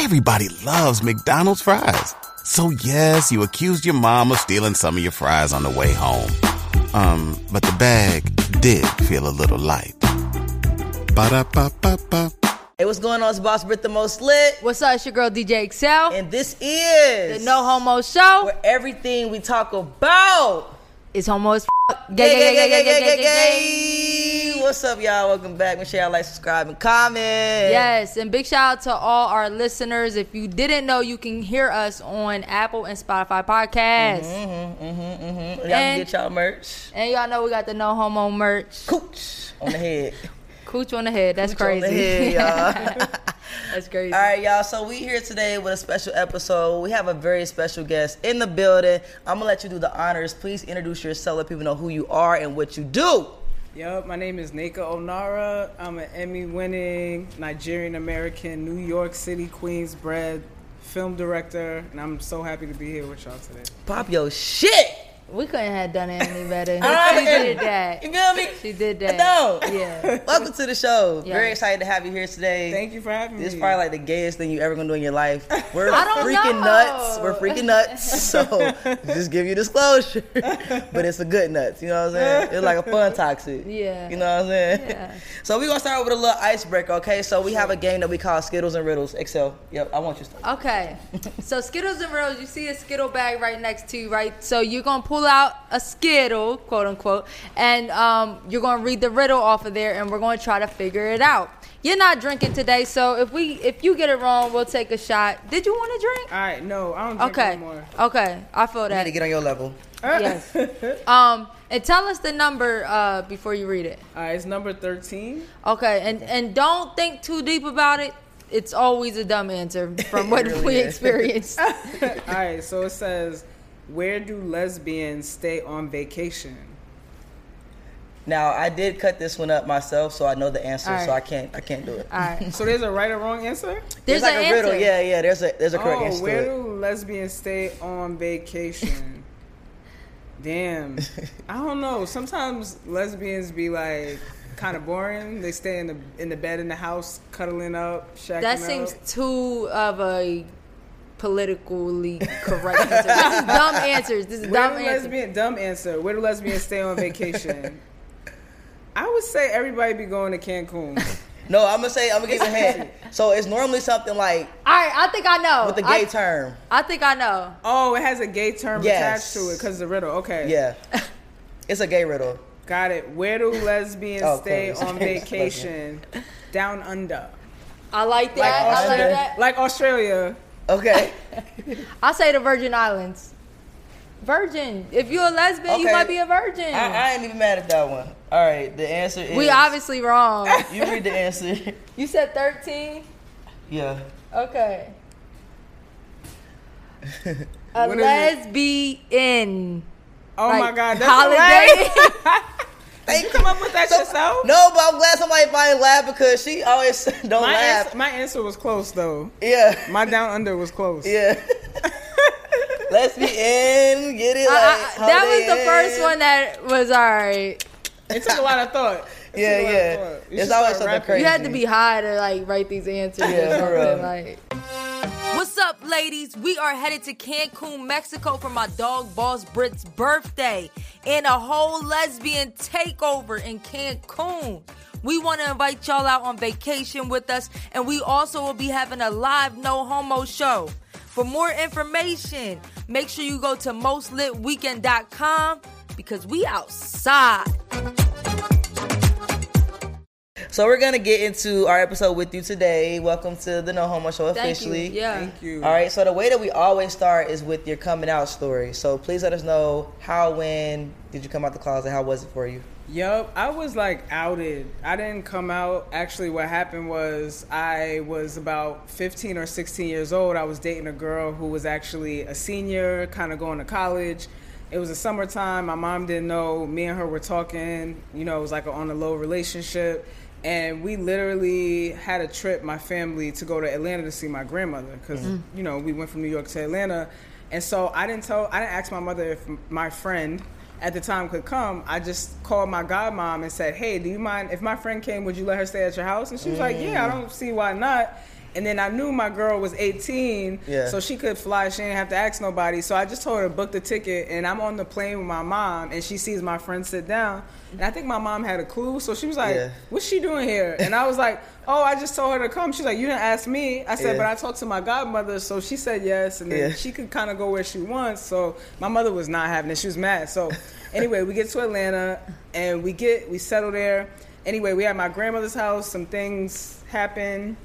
Everybody loves McDonald's fries. So yes, you accused your mom of stealing some of your fries on the way home. Um, but the bag did feel a little light. Ba-da-ba-ba-ba. Hey, what's going on? It's Boss Britt the Most Lit. What's up? It's your girl DJ eXeL. And this is the No Homo Show. where everything we talk about. It's homo as f- Gay, gay, gay, gay, gay, gay, gay, gay, gay. What's up, y'all? Welcome back. Make sure y'all like, subscribe, and comment. Yes, and big shout out to all our listeners. If you didn't know, you can hear us on Apple and Spotify podcasts. Mm-hmm, mm-hmm. Y'all can And- get y'all merch. And y'all know we got the No Homo merch. Cooch on the head. Cooch on the head. That's Cooch on crazy. the head, y'all. That's crazy. All right, y'all. So we here today with a special episode. We have a very special guest in the building. I'm gonna let you do the honors. Please introduce yourself. Let people know who you are and what you do. Yup, my name is Nneka Onuorah. I'm an Emmy winning Nigerian American, New York City, Queens bred film director, and I'm so happy to be here with y'all today. Pop your shit. We couldn't have done it any better. She did that. You feel me? She did that. No. Yeah. Welcome to the show. Yeah. Very excited to have you here today. Thank you for having me. This is probably like the gayest thing you ever gonna do in your life. We're I don't freaking know. nuts. We're freaking nuts. So just give you disclosure. but it's a good nuts. You know what I'm saying? It's like a fun toxic. Yeah. You know what I'm saying? Yeah. So we're gonna start with a little icebreaker, okay? So we have a game that we call Skittles and Riddles. eXeL. Yep, I want you to start. Okay. So Skittles and Riddles, you see a Skittle bag right next to you, right? So you're gonna pull out a Skittle, quote unquote, and um, you're gonna read the riddle off of there, and we're gonna try to figure it out. You're not drinking today, so if we if you get it wrong, we'll take a shot. Did you want to drink? All right, no, I don't drink Okay. anymore. Okay. I feel I need that. to get on your level. Yes. Um, and tell us the number uh, before you read it. All right, it's number 13. Okay, and and don't think too deep about it. It's always a dumb answer from what really we is. experienced. All right, so it says, Where do lesbians stay on vacation? Now I did cut this one up myself, so I know the answer, All so I can't I can't do it. All right. So there's a right or wrong answer? There's It's like an a riddle. answer. Yeah, yeah. There's a there's a correct oh, answer. to where it. do lesbians stay on vacation? Damn. I don't know. Sometimes lesbians be like kind of boring. They stay in the in the bed in the house, cuddling up, shacking That up. seems too of a politically correct answer. This is dumb answers. This is Where dumb do answers. lesbian dumb answer? Where do lesbians stay on vacation? I would say everybody be going to Cancun. No, I'm gonna say I'm gonna give you a hint. So it's normally something like All right, I think I know. with the gay I, term. I think I know. Oh, it has a gay term Yes. attached to it because of the riddle. Okay. Yeah, it's a gay riddle. Got it. Where do lesbians Oh, stay cool. on vacation? Down under. I like that. I like that. Like Australia. Okay. I say the Virgin Islands. Virgin. If you're a lesbian, you might be a virgin. I, I ain't even mad at that one. All right, the answer is. we obviously wrong. You read the answer. you said 13? yeah. Okay. A What is it? lesbian. Oh my God, that's holiday. Did you come up with that yourself? No, but I'm glad somebody finally laughed because she always don't My laugh. answer, my answer was close though. Yeah. My down under was close. Yeah. Let's be in. Get it. I- Like, I- that was holiday the first one that was all right. It took a lot of thought. It Yeah, took a lot of yeah. thought. You It's always something rapping. crazy. You had to be high to like write these answers Yeah, or for real. something like. What's up, ladies? We are headed to Cancun, Mexico for my dog Boss Britt's birthday and a whole lesbian takeover in Cancun. We want to invite y'all out on vacation with us, and we also will be having a live no homo show. For more information, make sure you go to mostlitweekend.com because we outside. So we're gonna get into our episode with you today. Welcome to the No Homo Show Thank officially. you. Yeah. Thank you. All right. So the way that we always start is with your coming out story. So please let us know how, when did you come out the closet? How was it for you? Yup, I was like outed. I didn't come out. Actually, what happened was I was about 15 or 16 years old. I was dating a girl who was actually a senior, kind of going to college. It was the summertime. My mom didn't know. Me and her were talking. You know, it was like a on the low relationship. And we literally had a trip, my family, to go to Atlanta to see my grandmother because, mm. you know, we went from New York to Atlanta. And so I didn't tell, I didn't ask my mother if my friend at the time could come, I just called my godmom and said, "Hey, do you mind if my friend came? Would you let her stay at your house?" And she was like, mm. "Yeah, I don't see why not." And then I knew my girl was 18, Yeah. so she could fly. She didn't have to ask nobody. So I just told her to book the ticket, and I'm on the plane with my mom, and she sees my friend sit down. And I think my mom had a clue, so she was like, Yeah. "What's she doing here?" And I was like, "Oh, I just told her to come." She's like, "You didn't ask me." I said, Yeah. "But I talked to my godmother, so she said yes, and then she could kind of go where she wants." So my mother was not having it; she was mad. So anyway, we get to Atlanta, and we get we settle there. Anyway, we at my grandmother's house. Some things happen.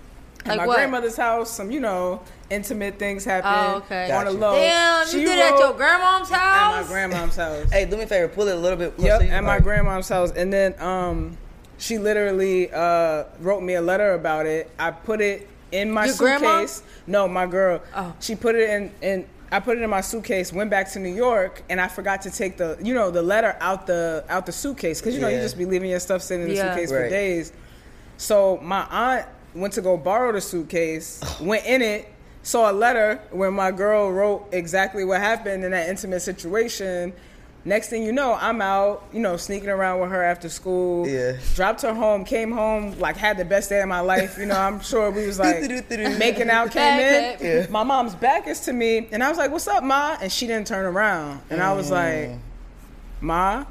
At Like my what? grandmother's house, some you know intimate things happen. Oh, okay. On the low. Damn, She you did it at your grandmom's house. At my grandmom's house. Hey, do me a favor, pull it a little bit closer. Yep, to you. at my Alright. grandma's house. And then um, she literally uh, wrote me a letter about it. I put it in my Your grandma? suitcase. No, my girl. Oh. She put it in, in. I put it in my suitcase. Went back to New York, and I forgot to take the, you know, the letter out the out the suitcase because you know you just be leaving your stuff sitting in the Yeah. suitcase for days. So my aunt went to go borrow the suitcase, went in it, saw a letter where my girl wrote exactly what happened in that intimate situation. Next thing you know, I'm out, you know, sneaking around with her after school. Yeah. Dropped her home, came home, like had the best day of my life. You know, I'm sure we was like making out, came in. Yeah. My mom's back is to me, and I was like, "What's up, ma?" And she didn't turn around, and I was like, mm. "Ma,"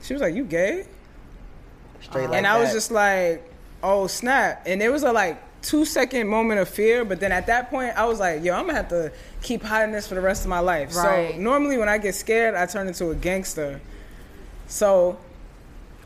she was like, "You gay?" Straight like and I was just like, oh snap! And it was a like two second moment of fear, but then at that point, I was like, yo, I'm gonna have to keep hiding this for the rest of my life. Right. So normally when I get scared, I turn into a gangster. So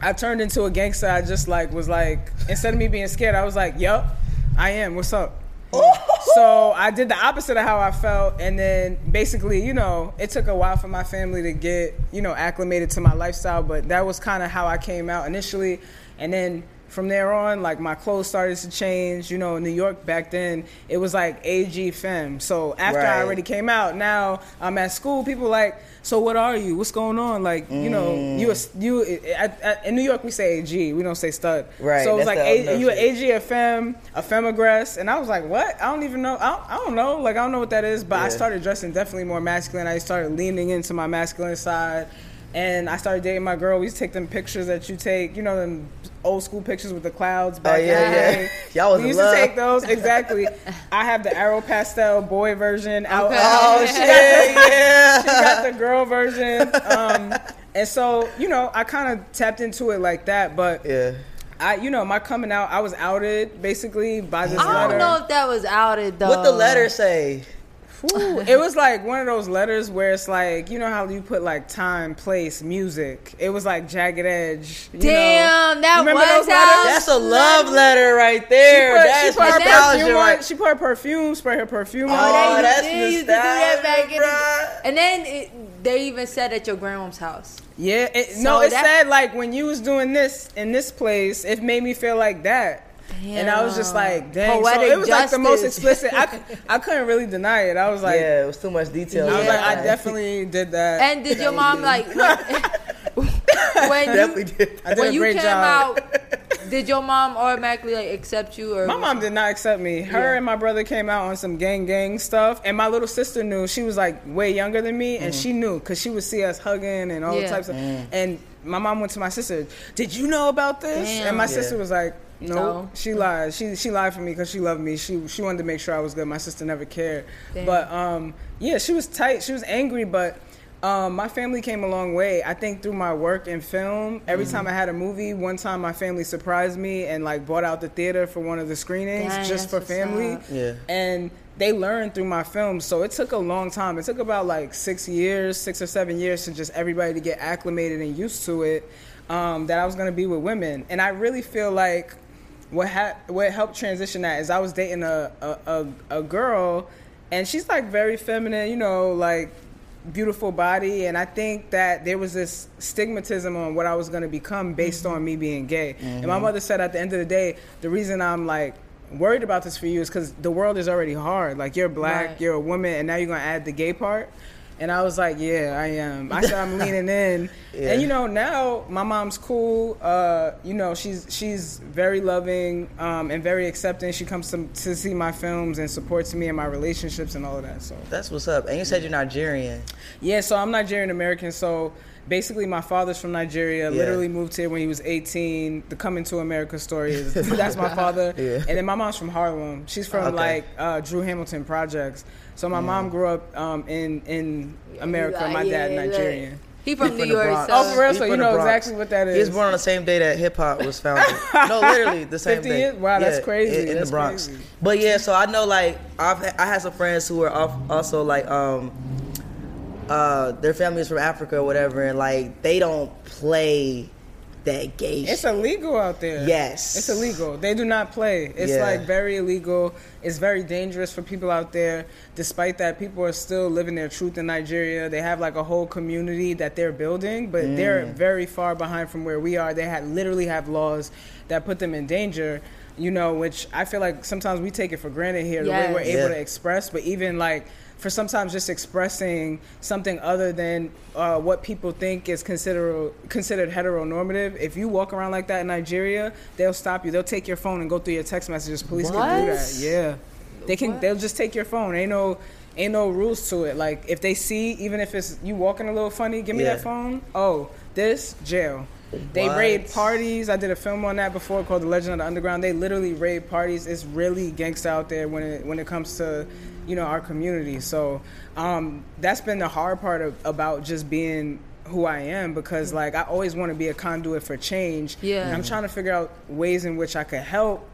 I turned into a gangster. I just like was like instead of me being scared, I was like, yup, I am. What's up? so I did the opposite of how I felt, and then basically, you know, it took a while for my family to get, you know, acclimated to my lifestyle, but that was kind of how I came out initially, and then from there on, like my clothes started to change. You know, in New York back then, it was like AG Femme. So after I already came out, now I'm at school. People like, so what are you? What's going on? Like, you know, you a, you at, in New York we say AG, we don't say stud. Right, So it was that's like, a, you an AG, a femme, a femagress, and I was like, what? I don't even know. I don't, I don't know. Like, I don't know what that is. But I started dressing definitely more masculine. I started leaning into my masculine side. And I started dating my girl. We used to take them pictures that you take, you know, them old school pictures with the clouds back Oh, yeah, in the yeah. day. Y'all was we in used love. to take those exactly. I have the Arrow Pastel boy version out. Okay. Oh She shit! the- Yeah. she got the girl version. Um, and so, you know, I kind of tapped into it like that. But Yeah. I, you know, my coming out, I was outed basically by this I letter. don't know if that was outed though. What the letter say? Ooh, it was like one of those letters where it's like, you know how you put like time, place, music. It was like jagged edge. You Damn, know? that You remember was those letters? That's a love letter right there. She put, That's she put her nostalgia perfume right- She put her perfume, spray her perfume Oh, on. they, that's they used to do that back in the And then it, they even said at your grandma's house. Yeah, it, So no, it that- said like when you was doing this in this place, it made me feel like that. And I was just like, dang. Poetic so it was like the most justice. explicit. I couldn't really deny it. I was like, yeah, it was too much detail. I was like, I definitely did that. And did your mom like when, when you did. Did when you came job. out? Did your mom automatically like accept you or My mom did not accept me. Her Yeah. and my brother came out on some gang gang stuff, and my little sister knew. She was like way younger than me, and mm-hmm. she knew because she would see us hugging and all Yeah. types of. Mm. And my mom went to my sister. Did you know about this? Damn. And my Yeah. sister was like. No, No. she lied. She she lied for me because she loved me. She she wanted to make sure I was good. My sister never cared. Damn. But um, yeah, she was tight. She was angry, but um, my family came a long way. I think through my work in film. Every Mm-hmm. time I had a movie, one time my family surprised me and like bought out the theater for one of the screenings Dang, just for family. up. Yeah. And they learned through my films. So it took a long time. It took about like six years, six or seven years to just everybody to get acclimated and used to it. Um, that I was gonna be with women, and I really feel like what ha- what helped transition that is I was dating a, a, a, a girl, and she's like very feminine, you know, like beautiful body, and I think that there was this stigmatism on what I was gonna become based mm-hmm. on me being gay. And my mm-hmm. mother said at the end of the day, the reason I'm like worried about this for you is because the world is already hard. Like you're black, Right. you're a woman, and now you're gonna add the gay part. And I was like, yeah, I am. I said I'm leaning in, Yeah. and you know now my mom's cool. Uh, you know she's she's very loving um, and very accepting. She comes to, to see my films and supports me in my relationships and all of that. So That's what's up. And you said you're Nigerian. yeah, so I'm Nigerian American. So basically my father's from Nigeria. Yeah. Literally moved here when he was 18. The coming to America story is that's my father. Yeah. And then my mom's from Harlem. She's from Okay. like uh, Drew Hamilton projects. So my mom grew up um, in in America. like, my dad yeah, Nigerian. He from He New from the York, Bronx. so Oh, for real? He So you know Bronx. exactly what that is. He was born on the same day that hip hop was founded. no, literally the same 50 day. years? Wow, that's crazy. In, in That's the Bronx. crazy. But yeah, so I know like I've I had some friends who are also like um uh their family is from Africa or whatever, and like they don't play that gay. It's illegal out there. Yes. It's illegal. They do not play. It's Yeah. like very illegal. It's very dangerous for people out there. Despite that, people are still living their truth in Nigeria. They have like a whole community that they're building, but Mm. they're very far behind from where we are. They had literally have laws that put them in danger. You know, which I feel like sometimes we take it for granted here, the way we're able Yeah. to express, but even like for sometimes just expressing something other than uh, what people think is considered considered heteronormative. If you walk around like that in Nigeria, they'll stop you. They'll take your phone and go through your text messages. Police can do that. Yeah, they can. They'll just take your phone. Ain't no. Ain't no rules to it. Like if they see, even if it's you walking a little funny, give me Yeah. that phone. Oh, this jail. They What? raid parties. I did a film on that before called The Legend of the Underground. They literally raid parties. It's really gangsta out there when it when it comes to, you know, our community. So um, that's been the hard part of, about just being who I am because like I always want to be a conduit for change. Yeah. And I'm trying to figure out ways in which I could help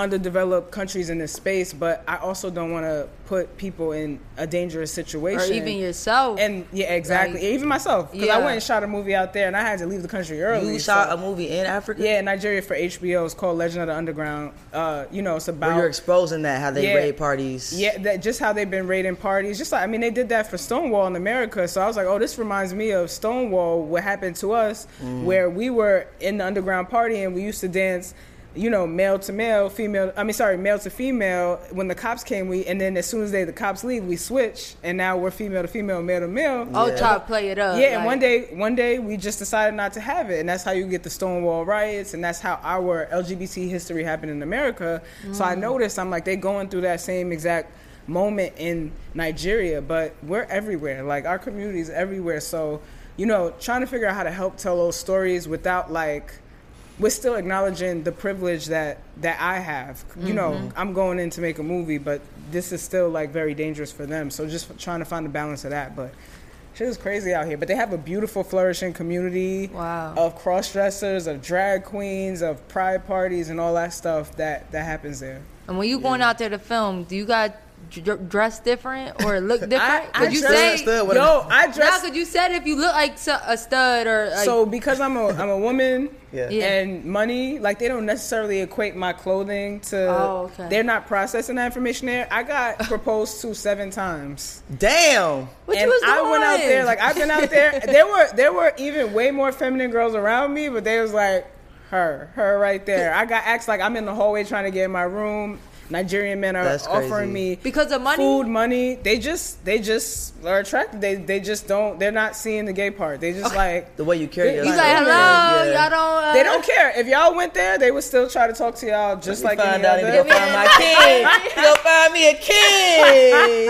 underdeveloped countries in this space, but I also don't want to put people in a dangerous situation. or even yourself. And yeah, exactly. Like, even myself, because yeah. I went and shot a movie out there, and I had to leave the country early. You so- shot a movie in Africa. yeah, in Nigeria for HBO. It's called Legend of the Underground. Uh, you know, it's about you're exposing that how they Yeah. raid parties. yeah, that, just how they've been raiding parties. Just like I mean, they did that for Stonewall in America. So I was like, oh, this reminds me of Stonewall. What happened to us, Mm. where we were in the underground party and we used to dance. You know, male to male, female. I mean, sorry, male to female. When the cops came, we and then as soon as they the cops leave, we switch, and now we're female to female, male to male. oh, Yeah. try to play it up. Yeah, and one day, one day we just decided not to have it, and that's how you get the Stonewall riots, and that's how our LGBT history happened in America. So I mm. noticed, I'm like, they going through that same exact moment in Nigeria, but we're everywhere. Like our community is everywhere. So, you know, trying to figure out how to help tell those stories without like. We're still acknowledging the privilege that that I have. You know, mm-hmm. I'm going in to make a movie, but this is still like very dangerous for them. So just trying to find the balance of that. But Shit is crazy out here, but they have a beautiful, flourishing community Wow. of cross dressers, of drag queens, of pride parties, and all that stuff that that happens there. And when you going out there to film, do you got dr- dress different or look different? I, I you dress- say? Stud, what- yo, I Now, dress could you said if you look like a stud or like, so because I'm a I'm a woman. Yeah. Yeah. And money, like they don't necessarily equate my clothing to. Oh, okay. They're not processing that information there. I got proposed to seven times. Damn. what and you was I went out there, like I've been out there. there were there were even way more feminine girls around me, but they was like her, her right there. I got asked like I'm in the hallway trying to get in my room. Nigerian men are That's offering crazy. me Because of money? food, money. They just they just are attracted. They they just don't. They're not seeing the gay part. They just like The way you carry You yourself. You like, hello, Yeah. y'all don't. Uh, they don't care if y'all went there. They would still try to talk to y'all just like find any out if other. you go find my king. You go find me a king.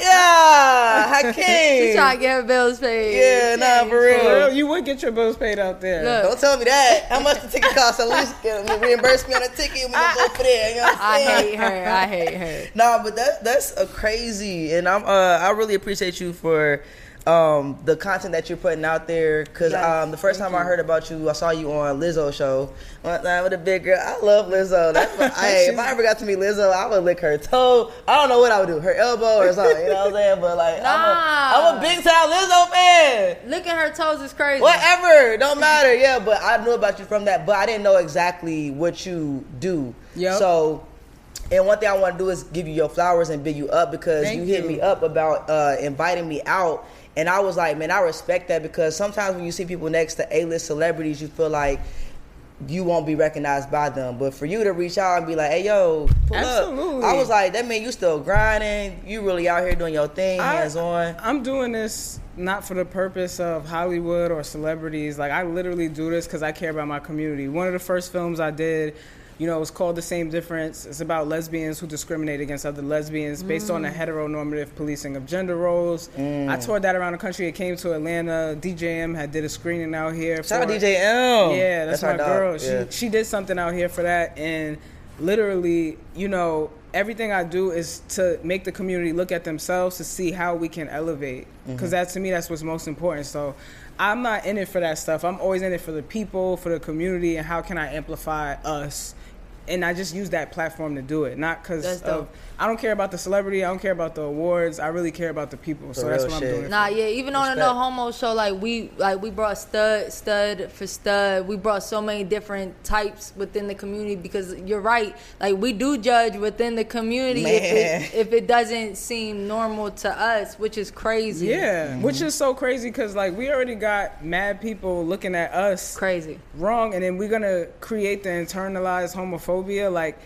Yeah, She Hakeem. trying to get her bills paid. Yeah, nah, for For real, real. you would get your bills paid out there. Look. Don't tell me that. How much the ticket cost? At least get me, reimburse me on the ticket. We gonna go for there. You know what I'm saying? Hate her. I hate her. Nah, but that's that's a crazy, and I'm uh I really appreciate you for um the content that you're putting out there. Cause Yes, um the first time I heard about you, I saw you on Lizzo show with a big girl. I love Lizzo. That's what, I, if I ever got to meet Lizzo, I would lick her toe. I don't know what I would do, her elbow or something. You know what I'm saying? But like I'm a Nah. I'm a big time Lizzo fan. Licking her toes is crazy. Whatever, don't matter. Yeah, but I knew about you from that, but I didn't know exactly what you do. Yep. So, and one thing I want to do is give you your flowers and big you up because Thank you hit you. me up about uh, inviting me out, and I was like, man, I respect that because sometimes when you see people next to A-list celebrities, you feel like you won't be recognized by them. But for you to reach out and be like, hey, yo, pull Absolutely. up. I was like, that mean you still grinding. You really out here doing your thing, I- hands on. I'm doing this not for the purpose of Hollywood or celebrities. Like I literally do this because I care about my community. One of the first films I did You know, it's called The Same Difference. It's about lesbians who discriminate against other lesbians based on the Mm. heteronormative policing of gender roles. I toured that around the country. It came to Atlanta. DJM had did a screening out here. Shout out DJM. Yeah, that's, our my girl. Yeah. She she did something out here for that, and literally, you know, everything I do is to make the community look at themselves to see how we can elevate. Because that to me, that's what's most important. So. I'm not in it for that stuff. I'm always in it for the people, for the community, and how can I amplify us? And I just use that platform to do it, not because of. Dope. I don't care about the celebrity. I don't care about the awards. I really care about the people. so that's what shit. I'm doing. it Nah, yeah. Even on the Respect. No Homo show, like we like we brought stud, stud for stud. We brought so many different types within the community because you're right. Like we do judge within the community if it, if it doesn't seem normal to us, which is crazy. Yeah, mm-hmm. which is so crazy because like we already got mad people looking at us crazy. wrong and then we're gonna create the internalized homophobia like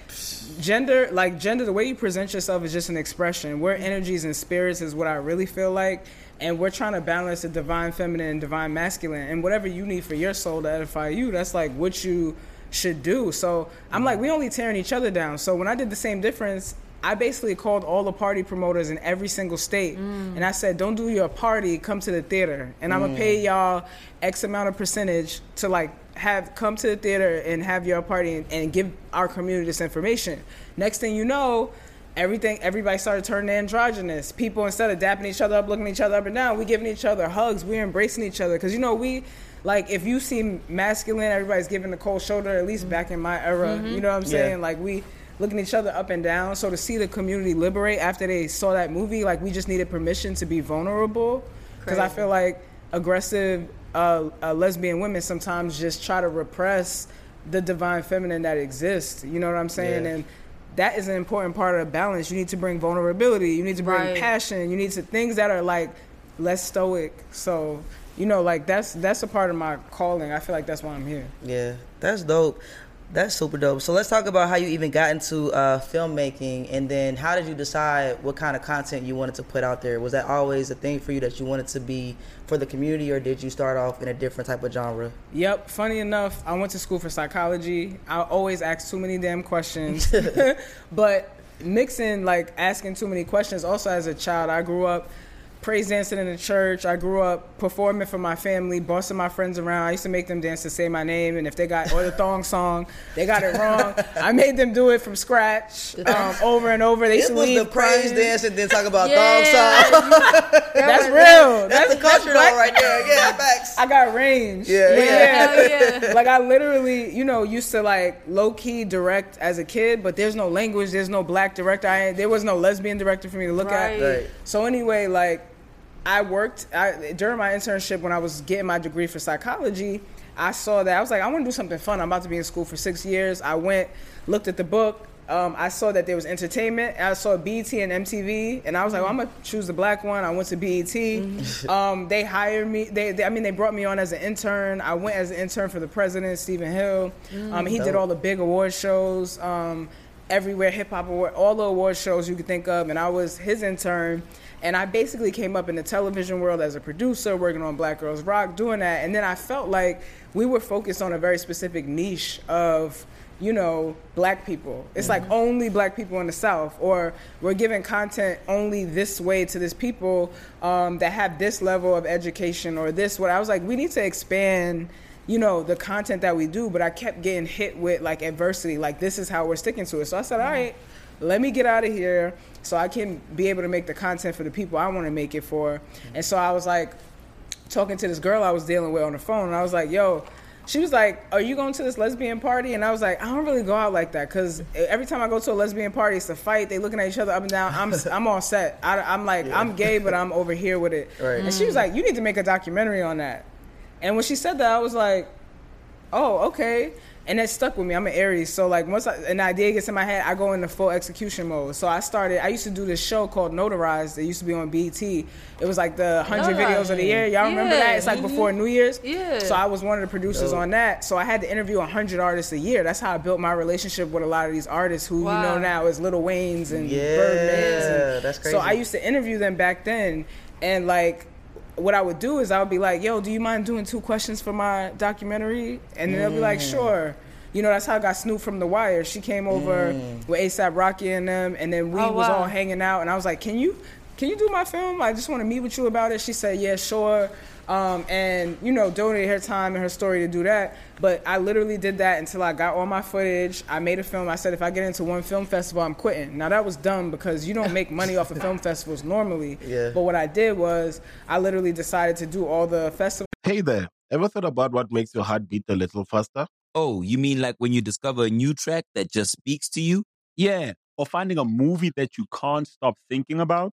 gender like gender the way you present yourself is just an expression. We're mm-hmm. energies and spirits is what i really feel like and we're trying to balance the divine feminine and divine masculine and whatever you need for your soul to edify you that's like what you should do. So i'm like mm-hmm. we only tearing each other down. So when i did the same difference I basically called all the party promoters in every single state, mm. and I said, "Don't do your party. Come to the theater, and I'm gonna pay mm. y'all X amount of percentage to like have come to the theater and have your party and, and give our community this information." Next thing you know, everything everybody started turning androgynous. People instead of dapping each other up, looking each other up and down, we giving each other hugs. We're embracing each other because you know we. Like if you seem masculine, everybody's giving the cold shoulder. At least back in my era, you mm-hmm. know what I'm Yeah. saying? Like we looking each other up and down. So to see the community liberate after they saw that movie, like we just needed permission to be vulnerable. Because I feel like aggressive uh, uh, lesbian women sometimes just try to repress the divine feminine that exists. You know what I'm saying? Yeah. And that is an important part of the balance. You need to bring vulnerability. You need to bring Right. passion. You need to things that are like less stoic. So you know, like that's that's a part of my calling. I feel like that's why I'm here. Yeah, that's dope. That's super dope. So let's talk about how you even got into uh, filmmaking, and then how did you decide what kind of content you wanted to put out there? Was that always a thing for you that you wanted to be for the community, or did you start off in a different type of genre? Yep. Funny enough, I went to school for psychology. I always ask too many damn questions. but mixing like asking too many questions. Also, as a child, I grew up praise dancing in the church. I grew up performing for my family, bossing my friends around. I used to make them dance to say my name, and if they got or the thong song, they got it wrong. I made them do it from scratch um, over and over. They used It to was leave the praise crying. dance and then talk about Yeah. thong song. That's real. That's, the culture though, black- right there. Yeah, facts. I got range. Yeah, But yeah. Hell yeah. like I literally, you know, used to like low key direct as a kid, but there's no language, there's no black director. I there was no lesbian director for me to look Right. at. Right. So anyway, like I worked I, during my internship when I was getting my degree for psychology. I saw that I was like, I want to do something fun. I'm about to be in school for six years. I went, looked at the book. Um, I saw that there was entertainment. I saw BET and MTV, and I was like, well, I'm gonna choose the black one. I went to BET. Um, they hired me. They, they, I mean, they brought me on as an intern. I went as an intern for the president, Stephen Hill. Um, he did all the big award shows. Um, everywhere hip hop award, all the award shows you could think of, and I was his intern. And I basically came up in the television world as a producer, working on Black Girls Rock, doing that. And then I felt like we were focused on a very specific niche of, you know, black people. It's like only black people in the South, or we're giving content only this way to this people um, that have this level of education or this. What I was like, we need to expand you know the content that we do but i kept getting hit with like adversity like this is how we're sticking to it so i said all right let me get out of here so i can be able to make the content for the people i want to make it for. Mm-hmm. And so i was like talking to this girl i was dealing with on the phone and i was like yo she was like are you going to this lesbian party? And i was like i don't really go out like that because every time i go to a lesbian party it's a fight. They looking at each other up and down. I'm, I'm all set. I, i'm like i'm gay but i'm over here with it. Right. and she was like you need to make a documentary on that. And when she said that, I was like, oh, okay. And that stuck with me. I'm an Aries, so like once I, an idea gets in my head, I go into full execution mode. So I started. I used to do this show called Notarized. It used to be on BT. It was like the hundred videos of the year. Y'all remember Yeah. that? It's like before New Year's. Yeah. So I was one of the producers Dope. on that. So I had to interview hundred artists a year. That's how I built my relationship with a lot of these artists who you know now is Lil Wayne's and Yeah, Birdman's. And, that's crazy. So I used to interview them back then, and like what I would do is I would be like, "Yo, do you mind doing two questions for my documentary?" And then they'll be like, Mm. "Sure." You know, that's how I got Snoop from The Wire. She came over with ASAP Rocky and them, and then we Oh, was wow. all hanging out. And I was like, "Can you, can you do my film? I just want to meet with you about it." She said, "Yeah, sure." Um, and you know, donated her time and her story to do that. But I literally did that until I got all my footage. I made a film. I said, if I get into one film festival, I'm quitting. Now that was dumb because you don't make money off of film festivals normally. Yeah. But what I did was I literally decided to do all the festivals. Hey there, ever thought about what makes your heart beat a little faster? Oh, you mean like when you discover a new track that just speaks to you? Yeah, or finding a movie that you can't stop thinking about.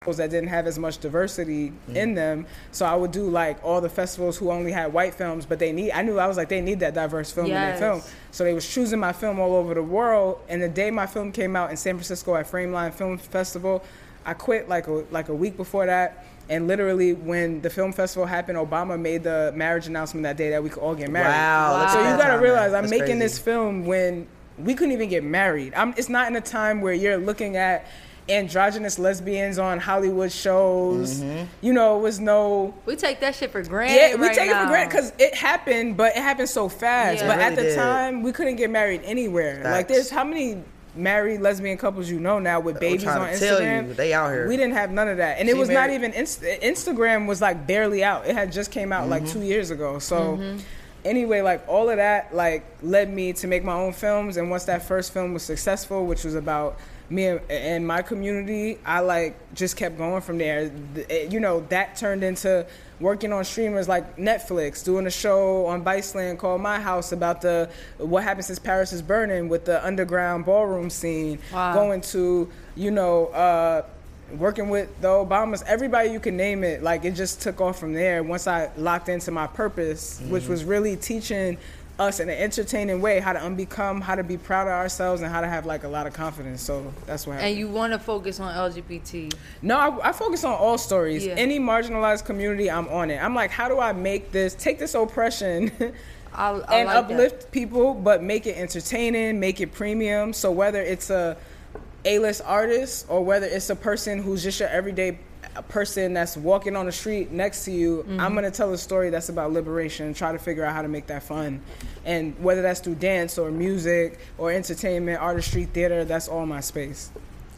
That didn't have as much diversity mm. in them. So I would do like all the festivals who only had white films, but they need. I knew I was like they need that diverse film in their film. So they was choosing my film all over the world. And the day my film came out in San Francisco at Frameline Film Festival, I quit like a like a week before that. And literally, when the film festival happened, Obama made the marriage announcement that day that we could all get married. Wow, look at So you gotta time, realize man. I'm That's making crazy. this film when we couldn't even get married. I'm, it's not in a time where you're looking at androgynous lesbians on Hollywood shows. Mm-hmm. You know, it was no. We take that shit for granted. Yeah, we right take it for granted because it happened, but it happened so fast. Yeah. But It at the did. time, we couldn't get married anywhere. Like, Facts. there's how many married lesbian couples you know now with babies on Instagram? you, they out here. We didn't have none of that, and it She was not even Inst- Instagram was like barely out. It had just came out like Mm-hmm. two years ago. So. Anyway, like all of that, like led me to make my own films. And once that first film was successful, which was about me and, my community, I like just kept going from there. You know, that turned into working on streamers like Netflix, doing a show on Viceland called My House about the what happens since Paris is burning with the underground ballroom scene. Wow. Going to, you know, uh, working with the Obamas, everybody you can name it, like it just took off from there. Once I locked into my purpose, which was really teaching us in an entertaining way how to unbecome, how to be proud of ourselves, and how to have like a lot of confidence. So that's what happened. And you want to focus on LGBT. No, I, I focus on all stories. Yeah. Any marginalized community, I'm on it. I'm like, how do I make this, take this oppression I, I and like uplift people, but make it entertaining, make it premium. So whether it's a A-list artist or whether it's a person who's just your everyday person that's walking on the street next to you, Mm-hmm. I'm gonna tell a story that's about liberation and try to figure out how to make that fun. And whether that's through dance or music or entertainment, artistry, theater, that's all my space.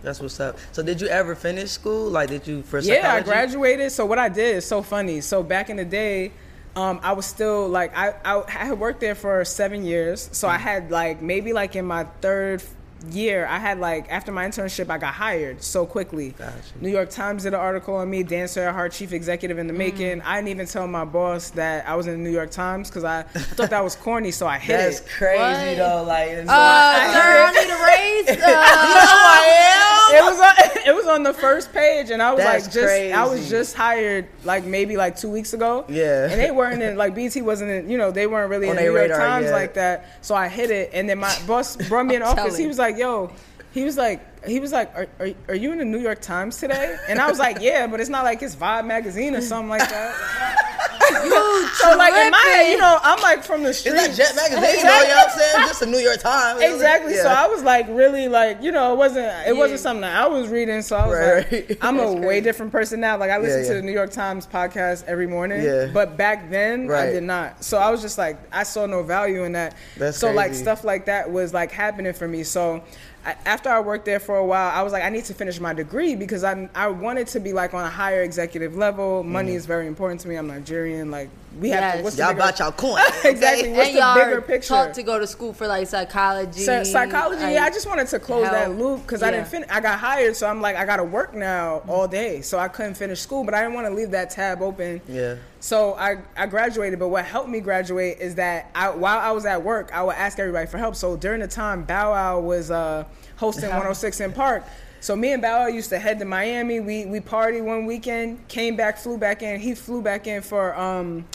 That's what's up. So did you ever finish school? Like, did you for Yeah, I graduated. So what I did is so funny. So back in the day, um, I was still like I, I I had worked there for seven years. So I had like maybe like in my third year, I had like after my internship, I got hired so quickly. Gotcha. New York Times did an article on me, dancer at heart, chief executive in the making. I didn't even tell my boss that I was in the New York Times because I thought that was corny. So I hid That's it. crazy What? though. Like, and so Uh, I- sir, I need a raise. Uh, it was on it was on the first page, and I was That's like, just I was just hired like maybe like two weeks ago. Yeah. and they weren't in like BT wasn't in you know they weren't really On in the New York Times yet. like that. So I hit it, and then my boss brought me in I'm office. He was like, "Yo." He was like, he was like, are, are, are you in the New York Times today? And I was like, yeah, but it's not like it's Vibe magazine or something like that. you So like in my head, you know, I'm like from the street. It's street. not Jet Magazine, you know what I'm saying? Just the New York Times. Exactly. So I was like really like you know it wasn't it wasn't something that I was reading. So I was right. like, I'm a That's way different person now. Like I listen Yeah, to the New York Times podcast every morning. Yeah. But back then I did not. So I was just like I saw no value in that. That's so like stuff like that was like happening for me. So. I, after I worked there for a while, I was like, I need to finish my degree because I I wanted to be like on a higher executive level. Money Mm. is very important to me. I'm Nigerian, like we have Yes. to. What's Y'all bigger- about y'all coin. exactly. okay? What's and the y'all bigger picture? taught to go to school for like psychology. So, psychology. like, yeah, I just wanted to close that loop because I didn't finish. I got hired, so I'm like, I got to work now all day, so I couldn't finish school. But I didn't want to leave that tab open. Yeah. So I, I graduated, but what helped me graduate is that I, while I was at work, I would ask everybody for help. So during the time Bow Wow was uh, hosting 106 and Park, so me and Bow Wow used to head to Miami. We we party one weekend, came back, flew back in. He flew back in for um,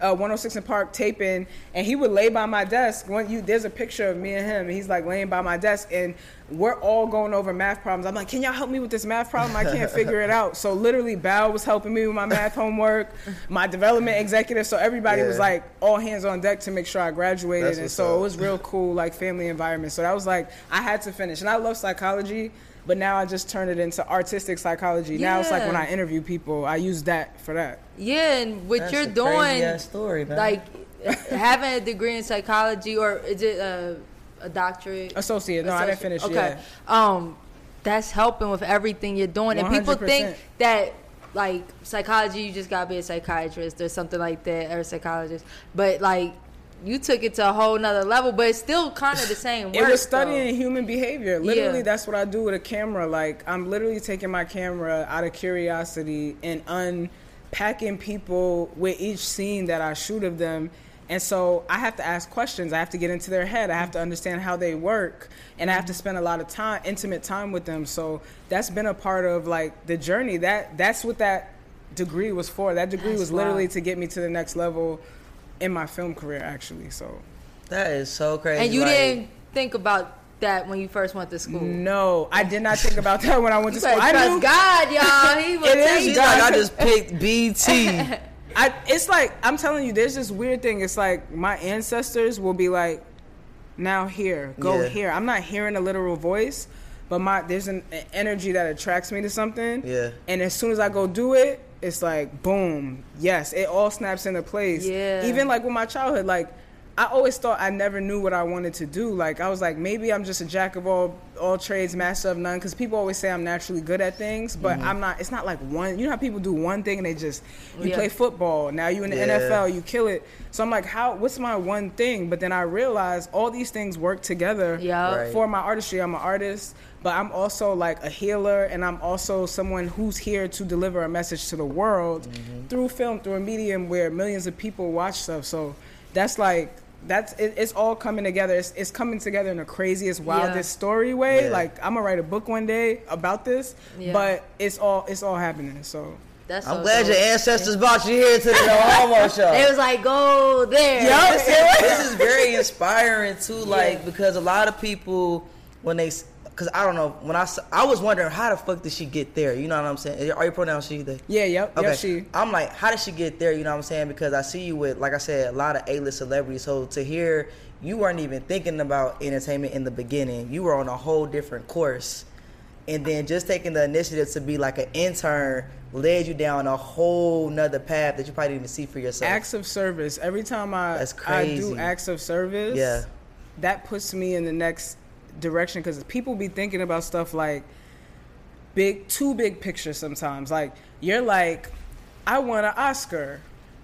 uh, 106 and Park taping, and he would lay by my desk. When you there's a picture of me and him, and he's like laying by my desk, and we're all going over math problems. I'm like, can y'all help me with this math problem? I can't figure it out. So literally, Bow was helping me with my math homework, my development executive. So everybody was like all hands on deck to make sure I graduated, and so up. it was real cool, like family environment. So that was like I had to finish, and I love psychology. But now I just turned it into artistic psychology. Now it's like when I interview people, I use that for that. Yeah, and what That's you're a doing, story, man. like having a degree in psychology, or is it a, a doctorate? Associate. No, I didn't finish. Okay, Yeah. um, that's helping with everything you're doing, and people think that like psychology, you just gotta be a psychiatrist or something like that, or a psychologist. But like, you took it to a whole nother level, but it's still kind of the same. Work, It was though. studying human behavior. Literally, Yeah. that's what I do with a camera. Like, I'm literally taking my camera out of curiosity and unpacking people with each scene that I shoot of them. And so I have to ask questions. I have to get into their head. I have to understand how they work. And I have to mm-hmm. spend a lot of time, intimate time with them. So that's been a part of like the journey. That that's what that degree was for. That degree That's was literally wild. to get me to the next level in my film career actually. So that is so crazy. And you like, didn't think about that when you first went to school. no, I did not think about that when I went to school. better I knew God, y'all. He will It is you. God. like, I just picked BT. I, it's like I'm telling you, there's this weird thing. It's like my ancestors will be like, "Now here, go Yeah. here." I'm not hearing a literal voice, but my there's an, an energy that attracts me to something. Yeah. And as soon as I go do it, it's like boom, yes, it all snaps into place. Yeah. Even like with my childhood, like I always thought I never knew what I wanted to do. Like I was like, maybe I'm just a jack of all all trades, master of none. Because people always say I'm naturally good at things, but Mm-hmm. I'm not. It's not like one. You know how people do one thing and they just you Yeah. play football. Now you in the Yeah. NFL, you kill it. So I'm like, how? What's my one thing? But then I realized all these things work together Yeah. Right. for my artistry. I'm an artist, but I'm also like a healer, and I'm also someone who's here to deliver a message to the world Mm-hmm. through film, through a medium where millions of people watch stuff. So that's like. That's it, it's all coming together. It's, it's coming together in the craziest, wildest story way. Yeah. Like I'm gonna write a book one day about this, Yeah. but it's all it's all happening. So That's I'm so glad dope. your ancestors brought you here to the No Homo Show. They was like, go there. this, is, this is very inspiring too, like because a lot of people when they, because I don't know when I I was wondering how the fuck did she get there? You know what I'm saying? Are you pronounced she? There? yeah, yep, Okay, yep. She I'm like, how did she get there? You know what I'm saying? Because I see you with, like I said, a lot of A-list celebrities. So to hear you weren't even thinking about entertainment in the beginning, you were on a whole different course, and then just taking the initiative to be like an intern led you down a whole nother path that you probably didn't even see for yourself. acts of service. Every time I I do acts of service, Yeah. that puts me in the next direction because people be thinking about stuff like big, too big picture sometimes. Like you're like, I want an Oscar.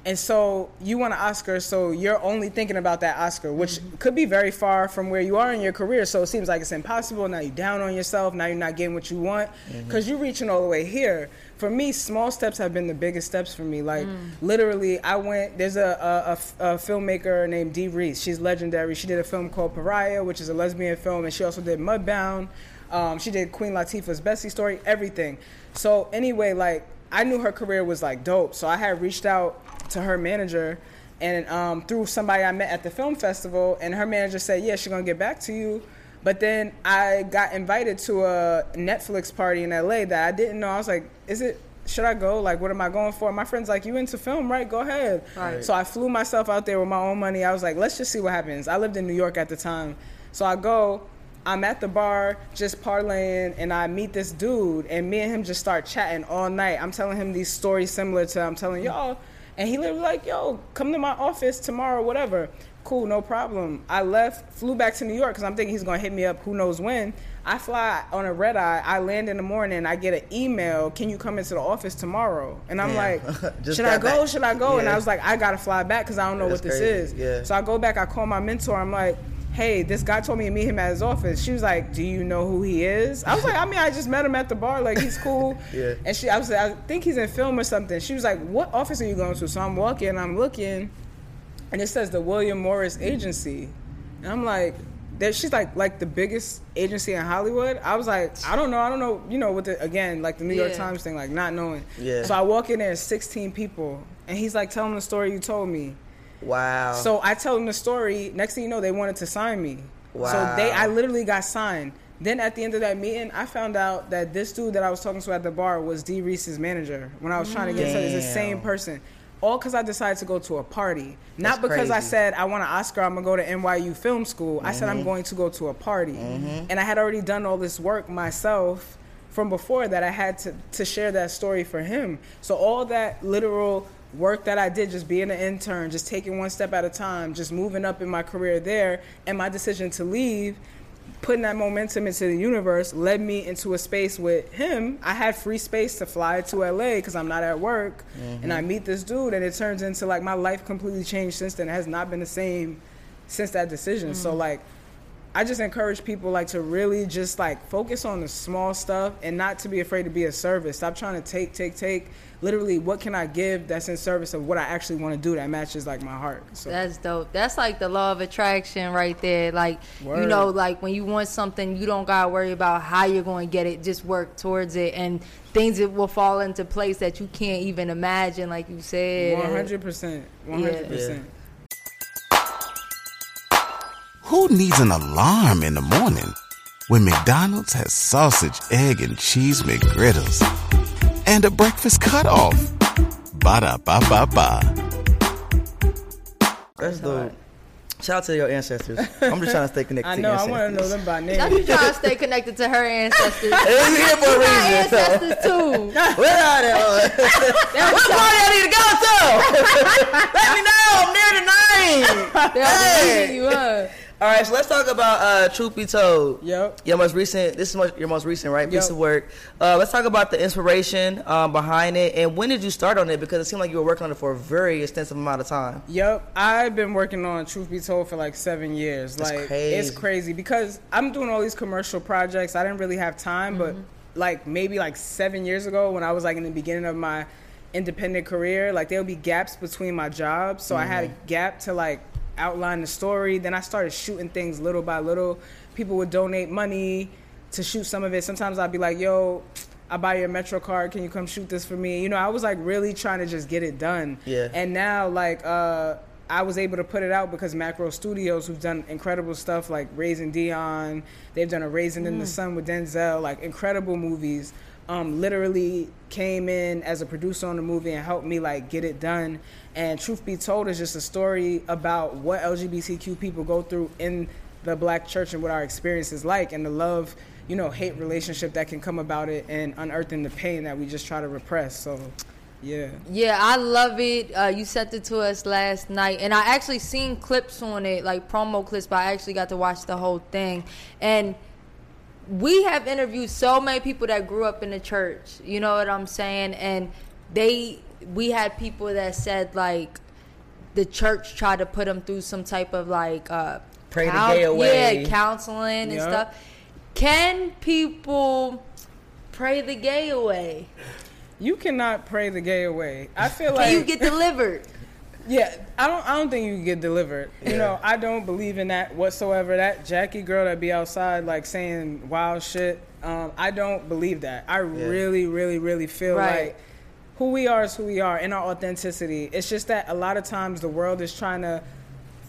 And so you want an Oscar, so you're only thinking about that Oscar, which Mm-hmm. could be very far from where you are in your career. So it seems like it's impossible. Now you're down on yourself. Now you're not getting what you want Mm-hmm. because you're reaching all the way here. For me, small steps have been the biggest steps for me. Like literally, I went. There's a a filmmaker named Dee Rees. She's legendary. She did a film called Pariah, which is a lesbian film, and she also did Mudbound. Um, she did Queen Latifah's Bessie story, everything. So anyway, like I knew her career was like dope. So I had reached out to her manager, and um, through somebody I met at the film festival, and her manager said, "Yeah, she's gonna get back to you." But then I got invited to a Netflix party in LA that I didn't know. I was like, "Is it?" Should I go? Like, what am I going for? My friend's like, you into film, right? Go ahead. Right. So I flew myself out there with my own money. I was like, let's just see what happens. I lived in New York at the time. So I go, I'm at the bar just parlaying, and I meet this dude, and me and him just start chatting all night. I'm telling him these stories similar to I'm telling y'all. And he literally like, yo, come to my office tomorrow, whatever. Cool, no problem. I left, flew back to New York because I'm thinking he's gonna hit me up. Who knows when? I fly on a red eye. I land in the morning. I get an email. Can you come into the office tomorrow? And I'm Damn. like, should I go? Should I go? And I was like, I gotta fly back because I don't know That's what this crazy. is. Yeah. So I go back. I call my mentor. I'm like. Hey, this guy told me to meet him at his office. She was like, "Do you know who he is?" I was like, "I mean, I just met him at the bar. Like, he's cool." Yeah. And she, I was, like, I think he's in film or something. She was like, "What office are you going to?" So I'm walking, I'm looking, and it says the William Morris Agency, and I'm like, that she's like like the biggest agency in Hollywood. I was like, I don't know, I don't know, you know, with the again like the New York Yeah. Times thing, like not knowing. Yeah. So I walk in there, 16 people, and he's like tell telling the story you told me. Wow. So I tell them the story. Next thing you know, they wanted to sign me. Wow. So they, I literally got signed. Then at the end of that meeting, I found out that this dude that I was talking to at the bar was Dee Rees's manager. When I was trying to get into it's the same person. All because I decided to go to a party. Not That's because I said I want an Oscar, I'm gonna go to NYU Film School. I said Mm-hmm. I'm going to go to a party. And I had already done all this work myself from before that I had to, to share that story for him. So all that literal work that I did, just being an intern, just taking one step at a time, just moving up in my career there, and my decision to leave, putting that momentum into the universe led me into a space with him. I had free space to fly to LA because I'm not at work, and mm-hmm. I meet this dude, and it turns into like my life completely changed since then. It has not been the same since that decision. So mm. like. I just encourage people like to really just like focus on the small stuff and not to be afraid to be a service. Stop trying to take, take, take. Literally, what can I give that's in service of what I actually want to do that matches like my heart. So That's dope. That's like the law of attraction right there. Like you know, like when you want something, you don't gotta worry about how you're going to get it. Just work towards it, and things that will fall into place that you can't even imagine. Like you said, one hundred percent, one hundred percent. Who needs an alarm in the morning when McDonald's has sausage, egg, and cheese McGriddles and a breakfast cutoff? Ba da ba ba ba. That's dope. Shout out to your ancestors. I'm just trying to stay connected I to know. your I want to know ancestors. them by name. Now you trying to stay connected to her ancestors. It's here for a My reason. so- ancestors too. Where are they? what party I need to go to? Let me know. I'm near the name. They're Hey. leaving you, huh? All right, so let's talk about uh, Truth Be Told. Yep. Your most recent. This is most, your most recent, right? Piece Yep. of work. Uh, let's talk about the inspiration um, behind it, and when did you start on it? Because it seemed like you were working on it for a very extensive amount of time. Yep, I've been working on Truth Be Told for like seven years. That's like crazy. it's crazy because I'm doing all these commercial projects. I didn't really have time, but like maybe like seven years ago when I was like in the beginning of my independent career, like there'll be gaps between my jobs. So I had a gap to like outline the story. Then I started shooting things little by little. People would donate money to shoot some of it. Sometimes I'd be like, yo, I buy your Metro card. Can you come shoot this for me? You know, I was like really trying to just get it done. Yeah. And now, like, uh, I was able to put it out because Macro Studios, who've done incredible stuff like Raising Dion, they've done a Raisin in the Sun with Denzel, like incredible movies. Um, literally came in as a producer on the movie and helped me like get it done. And truth be told, is just a story about what LGBTQ people go through in the black church and what our experience is like, and the love, you know, hate relationship that can come about it, and unearthing the pain that we just try to repress. So, yeah. Yeah, I love it. Uh, you sent it to us last night, and I actually seen clips on it, like promo clips, but I actually got to watch the whole thing. And we have interviewed so many people that grew up in the church. You know what I'm saying? And they, we had people that said like the church tried to put them through some type of like uh, Pray the gay away. yeah, counseling and stuff. Can people pray the gay away? You cannot pray the gay away. I feel like you get delivered? Yeah, I don't. I don't think you can get delivered. You know, I don't believe in that whatsoever. That Jackie girl that be outside like saying wild shit. Um, I don't believe that. I really, really, really feel Right. like who we are is who we are in our authenticity. It's just that a lot of times the world is trying to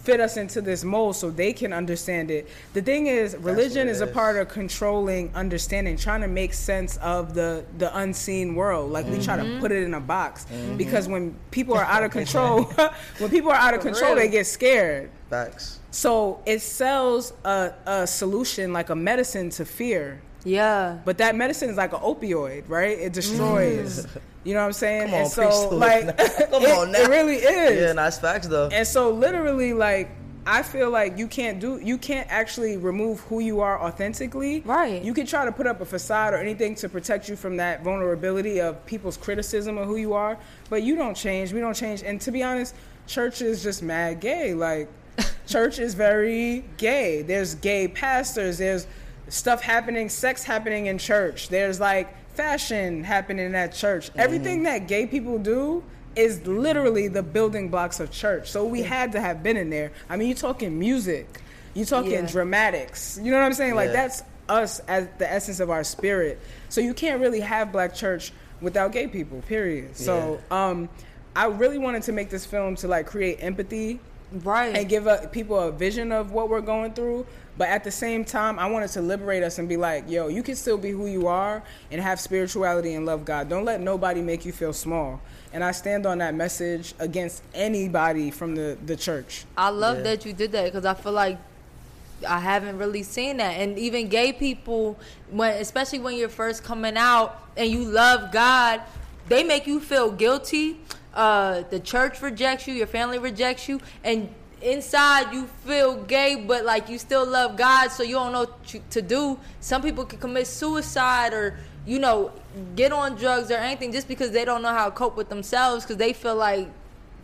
fit us into this mold so they can understand it. The thing is, religion is a part of controlling understanding, trying to make sense of the the unseen world. Like we try to mm-hmm. put it in a box because when people are out of control, when people are out of control, they get scared. Facts. So it sells a, a solution like a medicine to fear. Yeah. But that medicine is like an opioid, right? It destroys. Mm. You know what I'm saying? Come on, and preach so to like. Come it, on now. it really is. Yeah, nice facts though. And so literally like I feel like you can't do you can't actually remove who you are authentically. Right. You can try to put up a facade or anything to protect you from that vulnerability of people's criticism of who you are, but you don't change. We don't change. And to be honest, church is just mad gay. Like church is very gay. There's gay pastors, there's stuff happening, sex happening in church. There's like fashion happening at church. Everything that gay people do is literally the building blocks of church. So we had to have been in there. I mean, you talking music, you talking Yeah. dramatics. You know what I'm saying? Like Yeah. that's us as the essence of our spirit. So you can't really have black church without gay people. Period. So um, I really wanted to make this film to like create empathy Right. and give a, people a vision of what we're going through. But at the same time, I wanted to liberate us and be like, yo, you can still be who you are and have spirituality and love God. Don't let nobody make you feel small. And I stand on that message against anybody from the, the church. I love Yeah. that you did that because I feel like I haven't really seen that, and even gay people, when especially when you're first coming out and you love God, they make you feel guilty. Uh, the church rejects you, your family rejects you, and inside you feel gay, but like you still love God, so you don't know what to do. Some people can commit suicide or you know get on drugs or anything just because they don't know how to cope with themselves because they feel like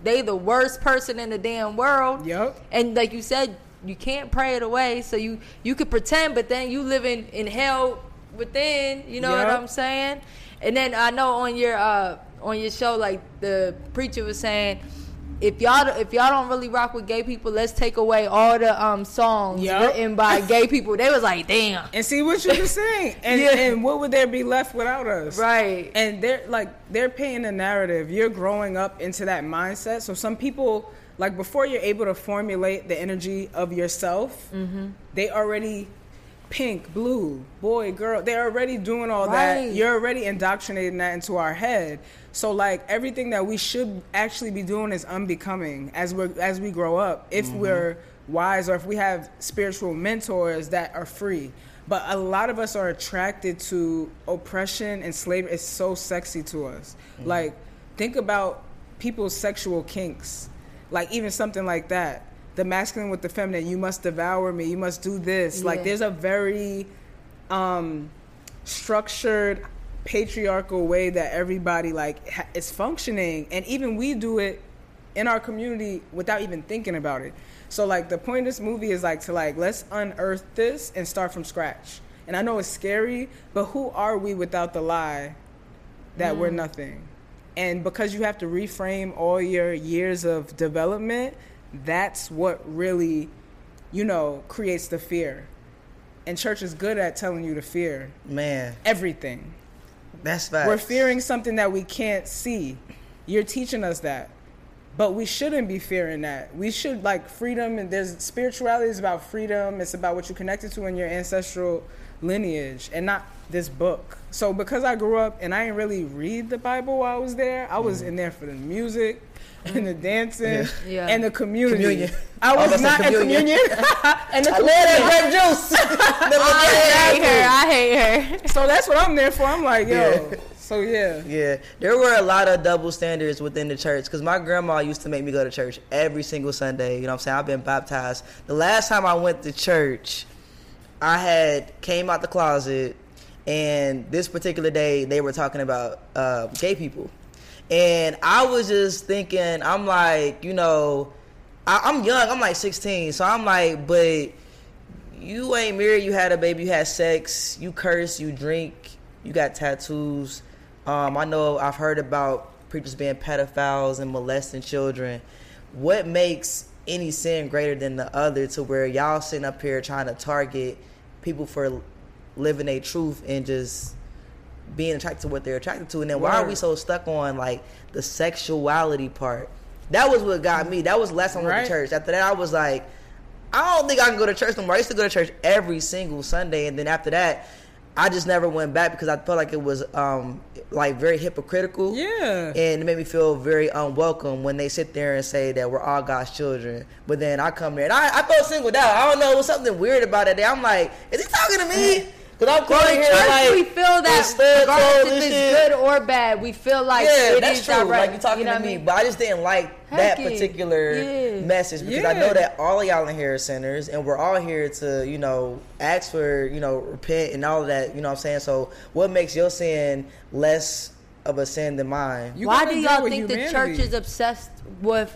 they the worst person in the damn world. Yup. And like you said, you can't pray it away. So you you could pretend, but then you living in in hell within. You know what I'm saying? And then I know on your uh on your show, like the preacher was saying. If y'all if y'all don't really rock with gay people, let's take away all the um songs Yup. written by gay people. They was like, damn, And see what you were saying. And, Yeah. and what would there be left without us? right? and they're like they're paying the narrative you're growing up into that mindset so some people like before you're able to formulate the energy of yourself they already pink blue boy girl they're already doing all Right. that you're already indoctrinating that into our head. So like everything that we should actually be doing is unbecoming as we as we grow up if mm-hmm. we're wise or if we have spiritual mentors that are free. But a lot of us are attracted to oppression and slavery. It's so sexy to us. Mm-hmm. Like think about people's sexual kinks like even something like that the masculine with the feminine you must devour me you must do this. Like there's a very um structured patriarchal way that everybody like ha- is functioning. And even we do it in our community without even thinking about it. So like the point of this movie is like to like let's unearth this and start from scratch. And i know it's scary but who are we without the lie that we're nothing? And because you have to reframe all your years of development that's what really you know creates the fear and church is good at telling you to fear Man, everything that's facts. we're fearing something that we can't see. You're teaching us that. But we shouldn't be fearing that. We should like freedom and there's spirituality is about freedom. It's about what you connected to in your ancestral lineage and not this book. So because I grew up and I didn't really read the Bible while I was there, I was mm. in there for the music and the dancing Yeah. and the community. Communion. I I was oh, was not gonna in communion. communion. and the I love that grape juice. I hate her. I hate her. So that's what I'm there for. I'm like, yo. Yeah. So yeah. Yeah, there were a lot of double standards within the church because my grandma used to make me go to church every single Sunday. You know what I'm saying? I've been baptized. The last time I went to church, I had came out the closet, and this particular day they were talking about uh, gay people, and I was just thinking, I'm like, you know, I, I'm young, I'm like 16, so I'm like, but you ain't married, you had a baby, you had sex, you curse, you drink, you got tattoos. Um, I know I've heard about preachers being pedophiles and molesting children. What makes any sin greater than the other to where y'all sitting up here trying to target people for living a truth and just being attracted to what they're attracted to? And then why are we so stuck on like the sexuality part? That was what got me. That was the last time I went Right. to church. After that, I was like, I don't think I can go to church no more. I used to go to church every single Sunday, and then after that, I just never went back because I felt like it was um like very hypocritical. Yeah. And it made me feel very unwelcome when they sit there and say that we're all God's children. But then I come there and I, I felt singled out. I don't know, it was something weird about it. I'm like, is he talking to me? Cause I'm Well, here like we feel that regardless told if it's shit. good or bad, we feel like yeah, it that's is true. direct. Like you're talking you know to me, mean? but I just didn't like that Heck yeah. particular Yeah. message because I know that all of y'all in here are sinners, and we're all here to you know ask for you know repent and all of that. You know what I'm saying? So what makes your sin less of a sin than mine? You Why do y'all with think the church is obsessed with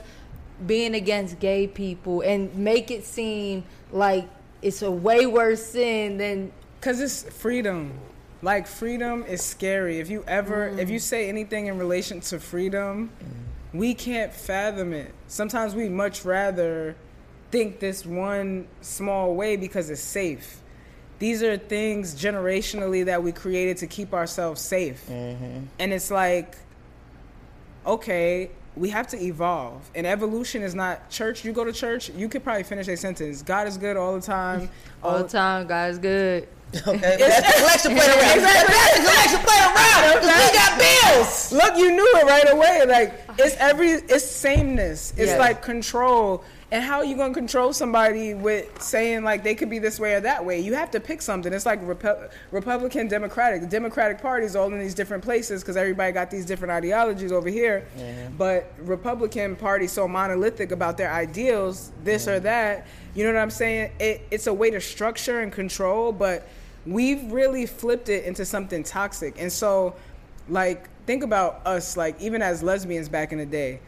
being against gay people and make it seem like it's a way worse sin than Cause it's freedom. Like freedom is scary. If you ever, if you mm. say anything in relation to freedom, mm. we can't fathom it. Sometimes we much rather think this one small way because it's safe. These are things generationally that we created to keep ourselves safe. Mm-hmm. And it's like, okay, we have to evolve. And evolution is not church. You go to church, you could probably finish a sentence. God is good all the time. all the time, God is Good. Okay, that's the collection play around. That's the collection play around. we got bills. Look, you knew it right away. Like it's every it's sameness. It's Yeah. like control. And how are you gonna control somebody with saying like they could be this way or that way? You have to pick something. It's like Repu- Republican, Democratic. The Democratic Party is all in these different places because everybody got these different ideologies over here. Mm-hmm. But Republican Party so monolithic about their ideals, this or mm-hmm. that. You know what I'm saying? It, it's a way to structure and control, but we've really flipped it into something toxic. And so, like, think about us, like, even as lesbians back in the day.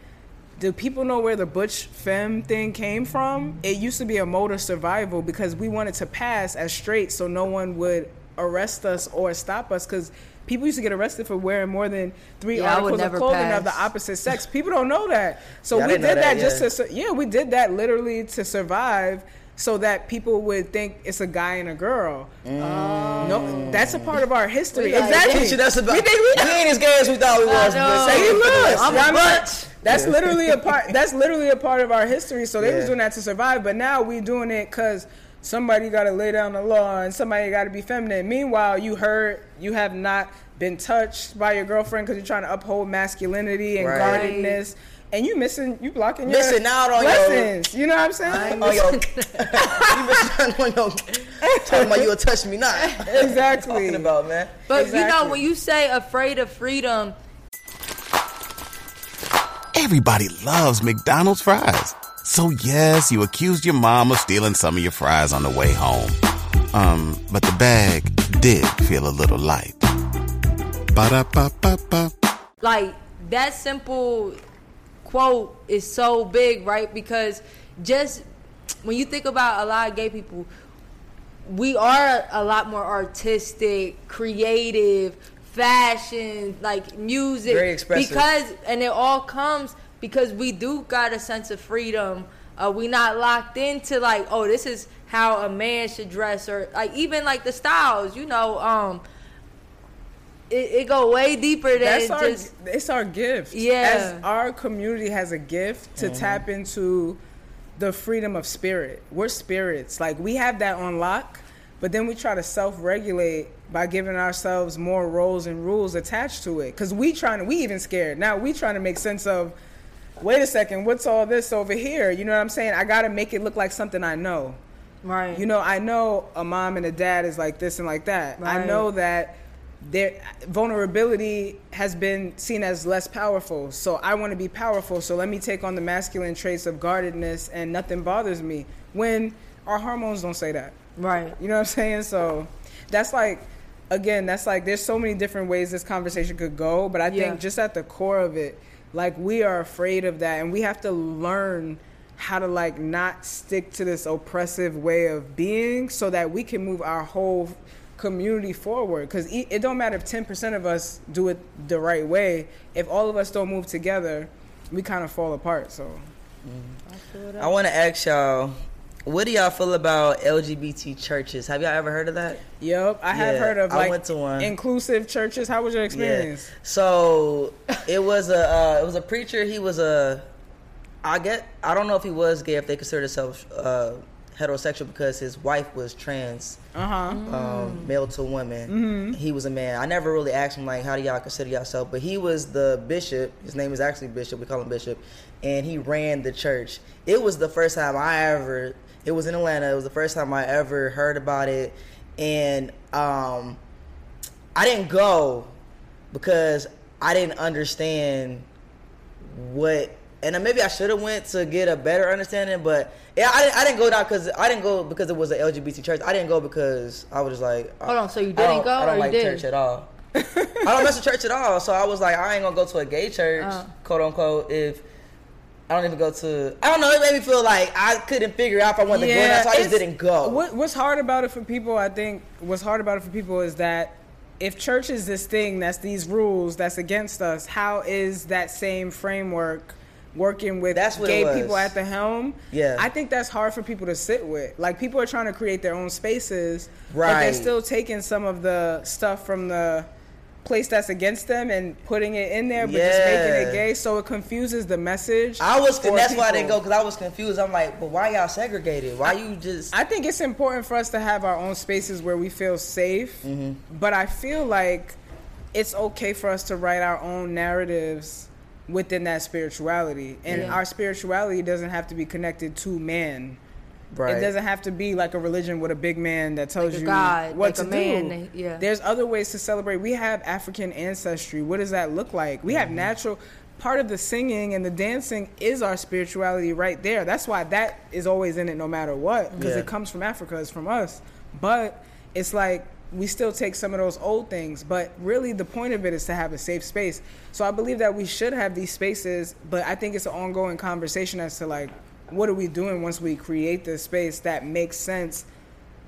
Do people know where the butch femme thing came from? It used to be a mode of survival because we wanted to pass as straight so no one would arrest us or stop us because people used to get arrested for wearing more than three Yeah, articles of never clothing of the opposite sex. People don't know that. So Yeah, we didn't did know that, that, just yeah. to yeah, we did that literally to survive so that people would think it's a guy and a girl. Mm. No, that's a part of our history. We like exactly. Us about We we, think we ain't as gay as we thought we was. but Say you look. I'm a bunch. That's literally a part. That's literally a part of our history. So they was doing that to survive, but now we doing it because somebody got to lay down the law and somebody got to be feminine. Meanwhile, you heard you have not been touched by your girlfriend because you're trying to uphold masculinity and Right. guardedness, and you missing, you blocking your Missing out on your- blessings. You know what I'm saying? Oh, yo. you been on your talking about you will touch me not. exactly. talking about man. But you know, when you say afraid of freedom, Everybody loves McDonald's fries. So yes, you accused your mom of stealing some of your fries on the way home. Um, but the bag did feel a little light. Ba-da-ba-ba-ba. like that simple quote is so big, right? Because just when you think about a lot of gay people, we are a lot more artistic, creative, fashion, like music. Very expressive. Because and it all comes because we do got a sense of freedom. Uh, we not locked into like, oh, this is how a man should dress, or like even like the styles. You know, um, it, it go way deeper than That's our just it's our gift. Yeah. As our community has a gift to mm-hmm. tap into the freedom of spirit. We're spirits. Like we have that on lock, but then we try to self-regulate by giving ourselves more roles and rules attached to it. Cause we trying to we even scared. Now we trying to make sense of wait a second, what's all this over here? You know what I'm saying? I gotta make it look like something I know. right. You know, I know a mom and a dad is like this and like that. I know that their vulnerability has been seen as less powerful. So I want to be powerful. So let me take on the masculine traits of guardedness and nothing bothers me. When our hormones don't say that. right. You know what I'm saying? So that's like again, that's like there's so many different ways this conversation could go, but I Yeah. think just at the core of it, like we are afraid of that and we have to learn how to like not stick to this oppressive way of being so that we can move our whole community forward cuz it don't matter if 10% of us do it the right way, if all of us don't move together, we kind of fall apart. So I want to ask y'all, what do y'all feel about LGBT churches? Have y'all ever heard of that? Yep, I have heard of I like went to one. inclusive churches. How was your experience? Yeah. So it was a uh, it was a preacher. He was a I get I don't know if he was gay if they considered himself uh, heterosexual because his wife was trans, Uh huh. um, male to woman. He was a man. I never really asked him like how do y'all consider yourself, but he was the bishop. His name is actually Bishop. We call him Bishop, and he ran the church. It was the first time I ever. It was in Atlanta. It was the first time I ever heard about it. and um, I didn't go because I didn't understand what. And maybe I should have went to get a better understanding, but yeah, I didn't, I didn't go down because I didn't go because it was an LGBT church. I didn't go because I was just like, uh, Hold on, so you I didn't don't- go I don't like did? church at all. I don't mess with church at all. So I was like, I ain't gonna go to a gay church, Oh. quote unquote, if I don't even go to. I don't know. It made me feel like I couldn't figure out if I wanted to go not, so I just didn't go. What, what's hard about it for people, I think, what's hard about it for people is that if church is this thing that's these rules that's against us, how is that same framework working with That's what gay people at the helm? Yeah. I think that's hard for people to sit with. Like people are trying to create their own spaces, but they're still taking some of the stuff from the place that's against them and putting it in there, but just making it gay. So it confuses the message. I was, and that's why I didn't go because I was confused. I'm like, but why y'all segregated? Why you just? I think it's important for us to have our own spaces where we feel safe. Mm-hmm. But I feel like it's okay for us to write our own narratives within that spirituality. And Yeah. our spirituality doesn't have to be connected to man. right. It doesn't have to be like a religion with a big man that tells Like you God, what like to a man, do. yeah. There's other ways to celebrate. We have African ancestry. What does that look like? We have mm-hmm. natural part of the singing and the dancing is our spirituality right there. That's why that is always in it no matter what because Yeah. it comes from Africa, it's from us. But it's like we still take some of those old things, but really the point of it is to have a safe space. So I believe that we should have these spaces, but I think it's an ongoing conversation as to like what are we doing once we create this space that makes sense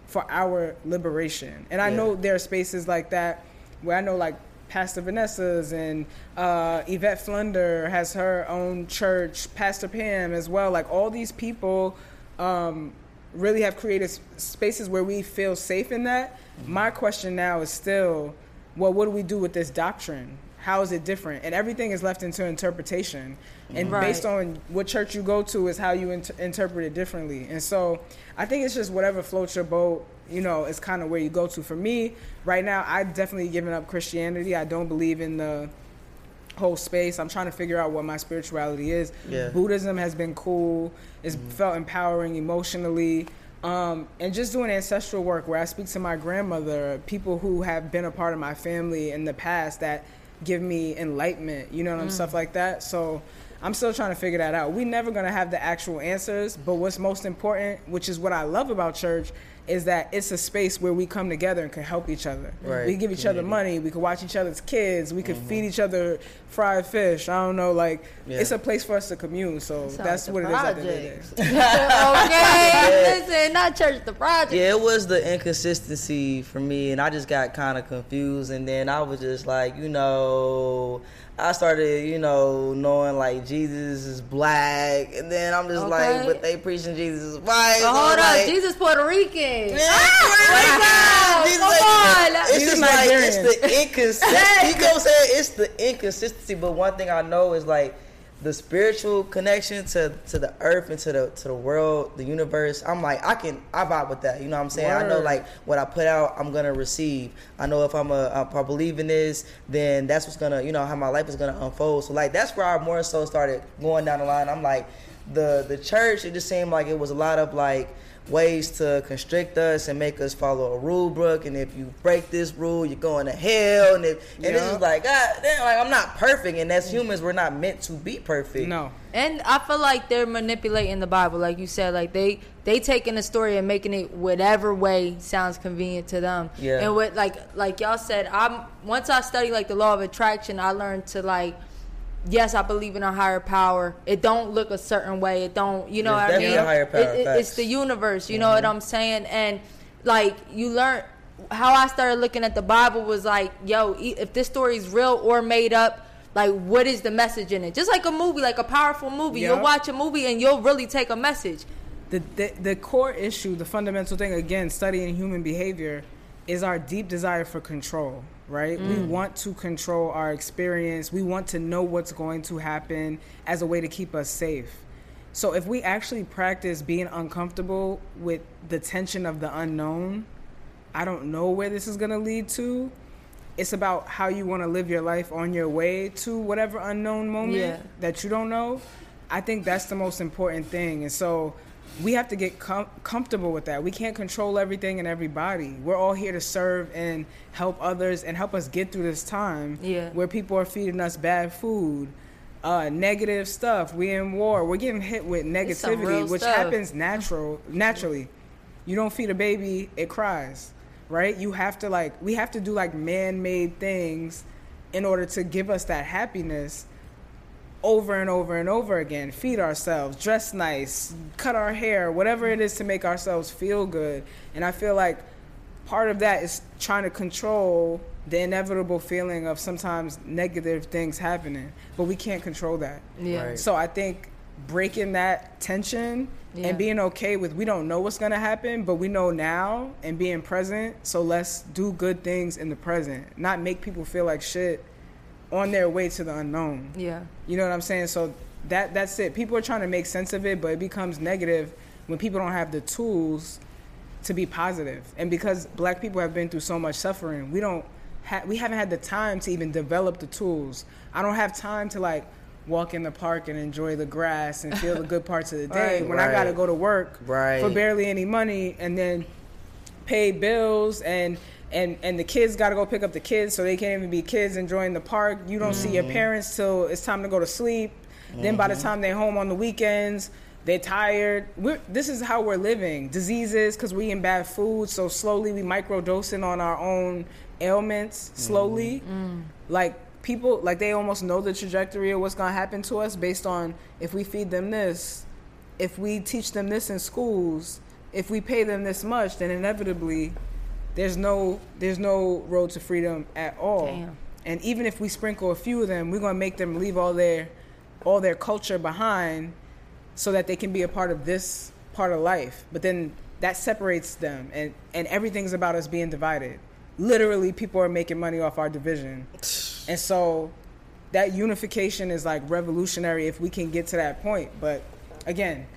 for our liberation. And I Yeah. know there are spaces like that where I know like Pastor Vanessa's and uh, Yvette Flunder has her own church, Pastor Pam as well. Like all these people um, really have created spaces where we feel safe in that. My question now is still, well, what do we do with this doctrine? How is it different? And everything is left into interpretation. And mm-hmm. Right. based on what church you go to is how you inter- interpret it differently. And so I think it's just whatever floats your boat, you know, is kind of where you go to. For me, right now, I've definitely given up Christianity. I don't believe in the whole space. I'm trying to figure out what my spirituality is. Yeah. Buddhism has been cool. It's mm-hmm. felt empowering emotionally. Um, and just doing ancestral work where I speak to my grandmother, people who have been a part of my family in the past that give me enlightenment, you know, what I'm stuff like that. So I'm still trying to figure that out. We're never gonna have the actual answers, but what's most important, which is what I love about church, is that it's a space where we come together and can help each other. Right. We give each other money. We can watch each other's kids. We can mm-hmm. feed each other fried fish. I don't know, like Yeah. it's a place for us to commune. So Sounds that's like what the it is at the end of the day. projects. okay, listen, not church, the project. Yeah, it was the inconsistency for me, and I just got kind of confused. And then I was just like, you know, I started, you know, knowing like Jesus is black, and then I'm just like, but they preaching Jesus is white. But so hold like, up, Jesus Puerto Rican. Yeah, ah, wow, Jesus come ain't- on. It's Jesus just like it's the inconsistency. you know what I'm saying? It's the inconsistency. But one thing I know is like the spiritual connection to to the earth and to the to the world, the universe. I'm like I can I vibe with that. You know what I'm saying? I know like what I put out, I'm gonna receive. I know if I'm a if I believe in this, then that's what's gonna you know how my life is gonna unfold. So like that's where I more so started going down the line. I'm like the the church. It just seemed like it was a lot of like ways to constrict us and make us follow a rule book and if you break this rule you're going to hell and if, and it's Yeah. just like god damn like i'm not perfect and as humans we're not meant to be perfect No. And I feel like they're manipulating the Bible, like you said, like they they taking the story and making it whatever way sounds convenient to them. Yeah. And what like like y'all said, I'm once I study like the law of attraction, I learned to like. Yes, I believe in a higher power. It don't look a certain way. It don't, you know There's what I mean? a higher power, It- it- it's the universe. You know what mm-hmm. I'm saying? And like you learn how I started looking at the Bible was like, yo, e- if this story is real or made up, like what is the message in it? Just like a movie, like a powerful movie. You'll watch a movie and you'll really take a message. the, the the core issue, the fundamental thing, again, studying human behavior, is our deep desire for control. Right? We mm. want to control our experience. We want to know what's going to happen as a way to keep us safe. So if we actually practice being uncomfortable with the tension of the unknown, I don't know where this is going to lead to. It's about how you want to live your life on your way to whatever unknown moment Yeah. that you don't know. I think that's the most important thing. And so we have to get com- comfortable with that. We can't control everything and everybody. We're all here to serve and help others and help us get through this time Yeah. where people are feeding us bad food, uh, negative stuff. We in war. We're getting hit with negativity, which stuff. happens natural naturally. You don't feed a baby, it cries, right? You have to like we have to do like man-made things in order to give us that happiness over and over and over again. Feed ourselves, dress nice, cut our hair, whatever it is to make ourselves feel good. And I feel like part of that is trying to control the inevitable feeling of sometimes negative things happening, but we can't control that. Yeah. Right. So I think breaking that tension Yeah. and being okay with we don't know what's going to happen, but we know now and being present. So let's do good things in the present, not make people feel like shit on their way to the unknown. Yeah. You know what I'm saying? So that that's it. People are trying to make sense of it, but it becomes negative when people don't have the tools to be positive. And because black people have been through so much suffering, we don't ha- we haven't had the time to even develop the tools. I don't have time to like walk in the park and enjoy the grass and feel the good parts of the day Right. when I got to go to work Right. for barely any money and then pay bills and and and the kids got to go pick up the kids so they can't even be kids enjoying the park. You don't see your mm-hmm. parents till it's time to go to sleep. Then by the mm-hmm. time they're home on the weekends they're tired. We're, this is how we're living. Diseases because we eating bad food so slowly we microdosing on our own ailments mm-hmm. slowly. Mm. Like people like they almost know the trajectory of what's going to happen to us based on if we feed them this if we teach them this in schools, if we pay them this much, then inevitably there's no there's no road to freedom at all. Damn. And even if we sprinkle a few of them, we're gonna make them leave all their all their culture behind so that they can be a part of this part of life. But then that separates them and, and everything's about us being divided. Literally people are making money off our division. And so that unification is like revolutionary if we can get to that point. But again,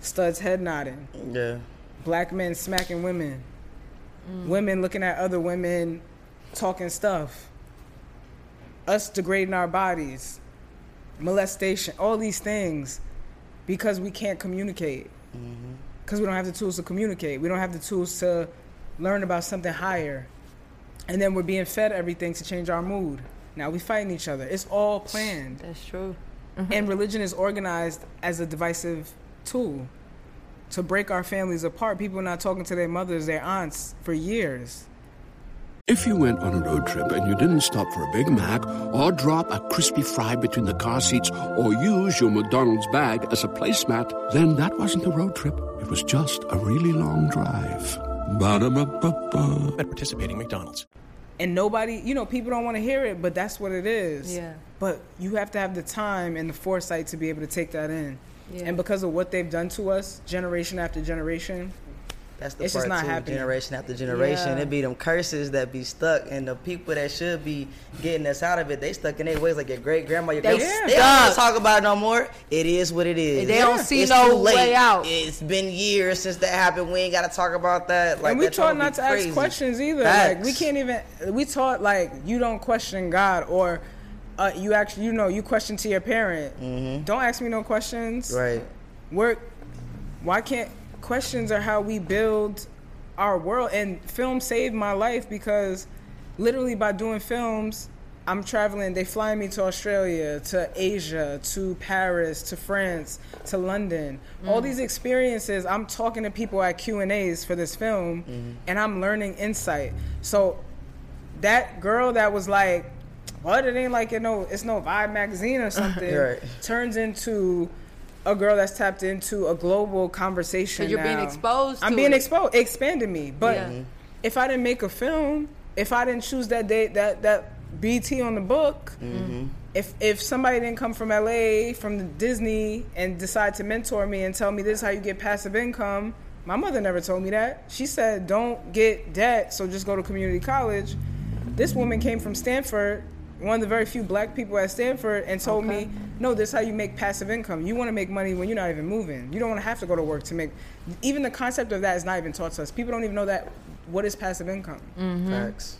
studs head nodding, Yeah. black men smacking women, Mm. women looking at other women talking stuff, us degrading our bodies, molestation, all these things because we can't communicate. Mm-hmm. Because we don't have the tools to communicate. We don't have the tools to learn about something higher. And then we're being fed everything to change our mood. Now we fighting each other. It's all planned. That's true. And mm-hmm. religion is organized as a divisive tool to break our families apart. People not talking to their mothers, their aunts for years. If you went on a road trip and you didn't stop for a Big Mac or drop a crispy fry between the car seats or use your McDonald's bag as a placemat, then that wasn't a road trip. It was just a really long drive. Ba-da-ba-ba-ba. At participating McDonald's. And nobody, you know, people don't want to hear it, but that's what it is. Yeah. But you have to have the time and the foresight to be able to take that in. Yeah. And because of what they've done to us, generation after generation, That's the It's just part not too, happening. generation after generation. Yeah. It be them curses that be stuck, and the people that should be getting us out of it, they stuck in their ways like your great grandma. Your They great, stuck. they don't wanna talk about it no more. It is what it is. They don't yeah. see it's no way out. It's been years since that happened. We ain't got to talk about that. Like and we that taught not to crazy. ask questions either. Like we can't even. We taught like you don't question God or uh, you actually you know you question to your parent. Don't ask me no questions. Mm-hmm. Right. We're why can't questions are how we build our world and film saved my life because literally by doing films i'm traveling they fly me to australia to asia to paris to france to london all these experiences i'm talking to people at q and a's for this film and i'm learning insight so that girl that was like what it ain't like you know it's no vibe magazine or something Right. turns into a girl that's tapped into a global conversation. you're being exposed I'm to being it. exposed. expanding me. But Yeah. Mhm. if I didn't make a film, if I didn't choose that date, that that BT on the book, if if somebody didn't come from LA from the Disney and decide to mentor me and tell me this is how you get passive income, my mother never told me that. She said don't get debt, so just go to community college. This woman came from Stanford, one of the very few black people at Stanford, and told me, no, this is how you make passive income. You want to make money when you're not even moving. You don't want to have to go to work to make. Even the concept of that is not even taught to us. People don't even know that. What is passive income? Mm-hmm. Facts.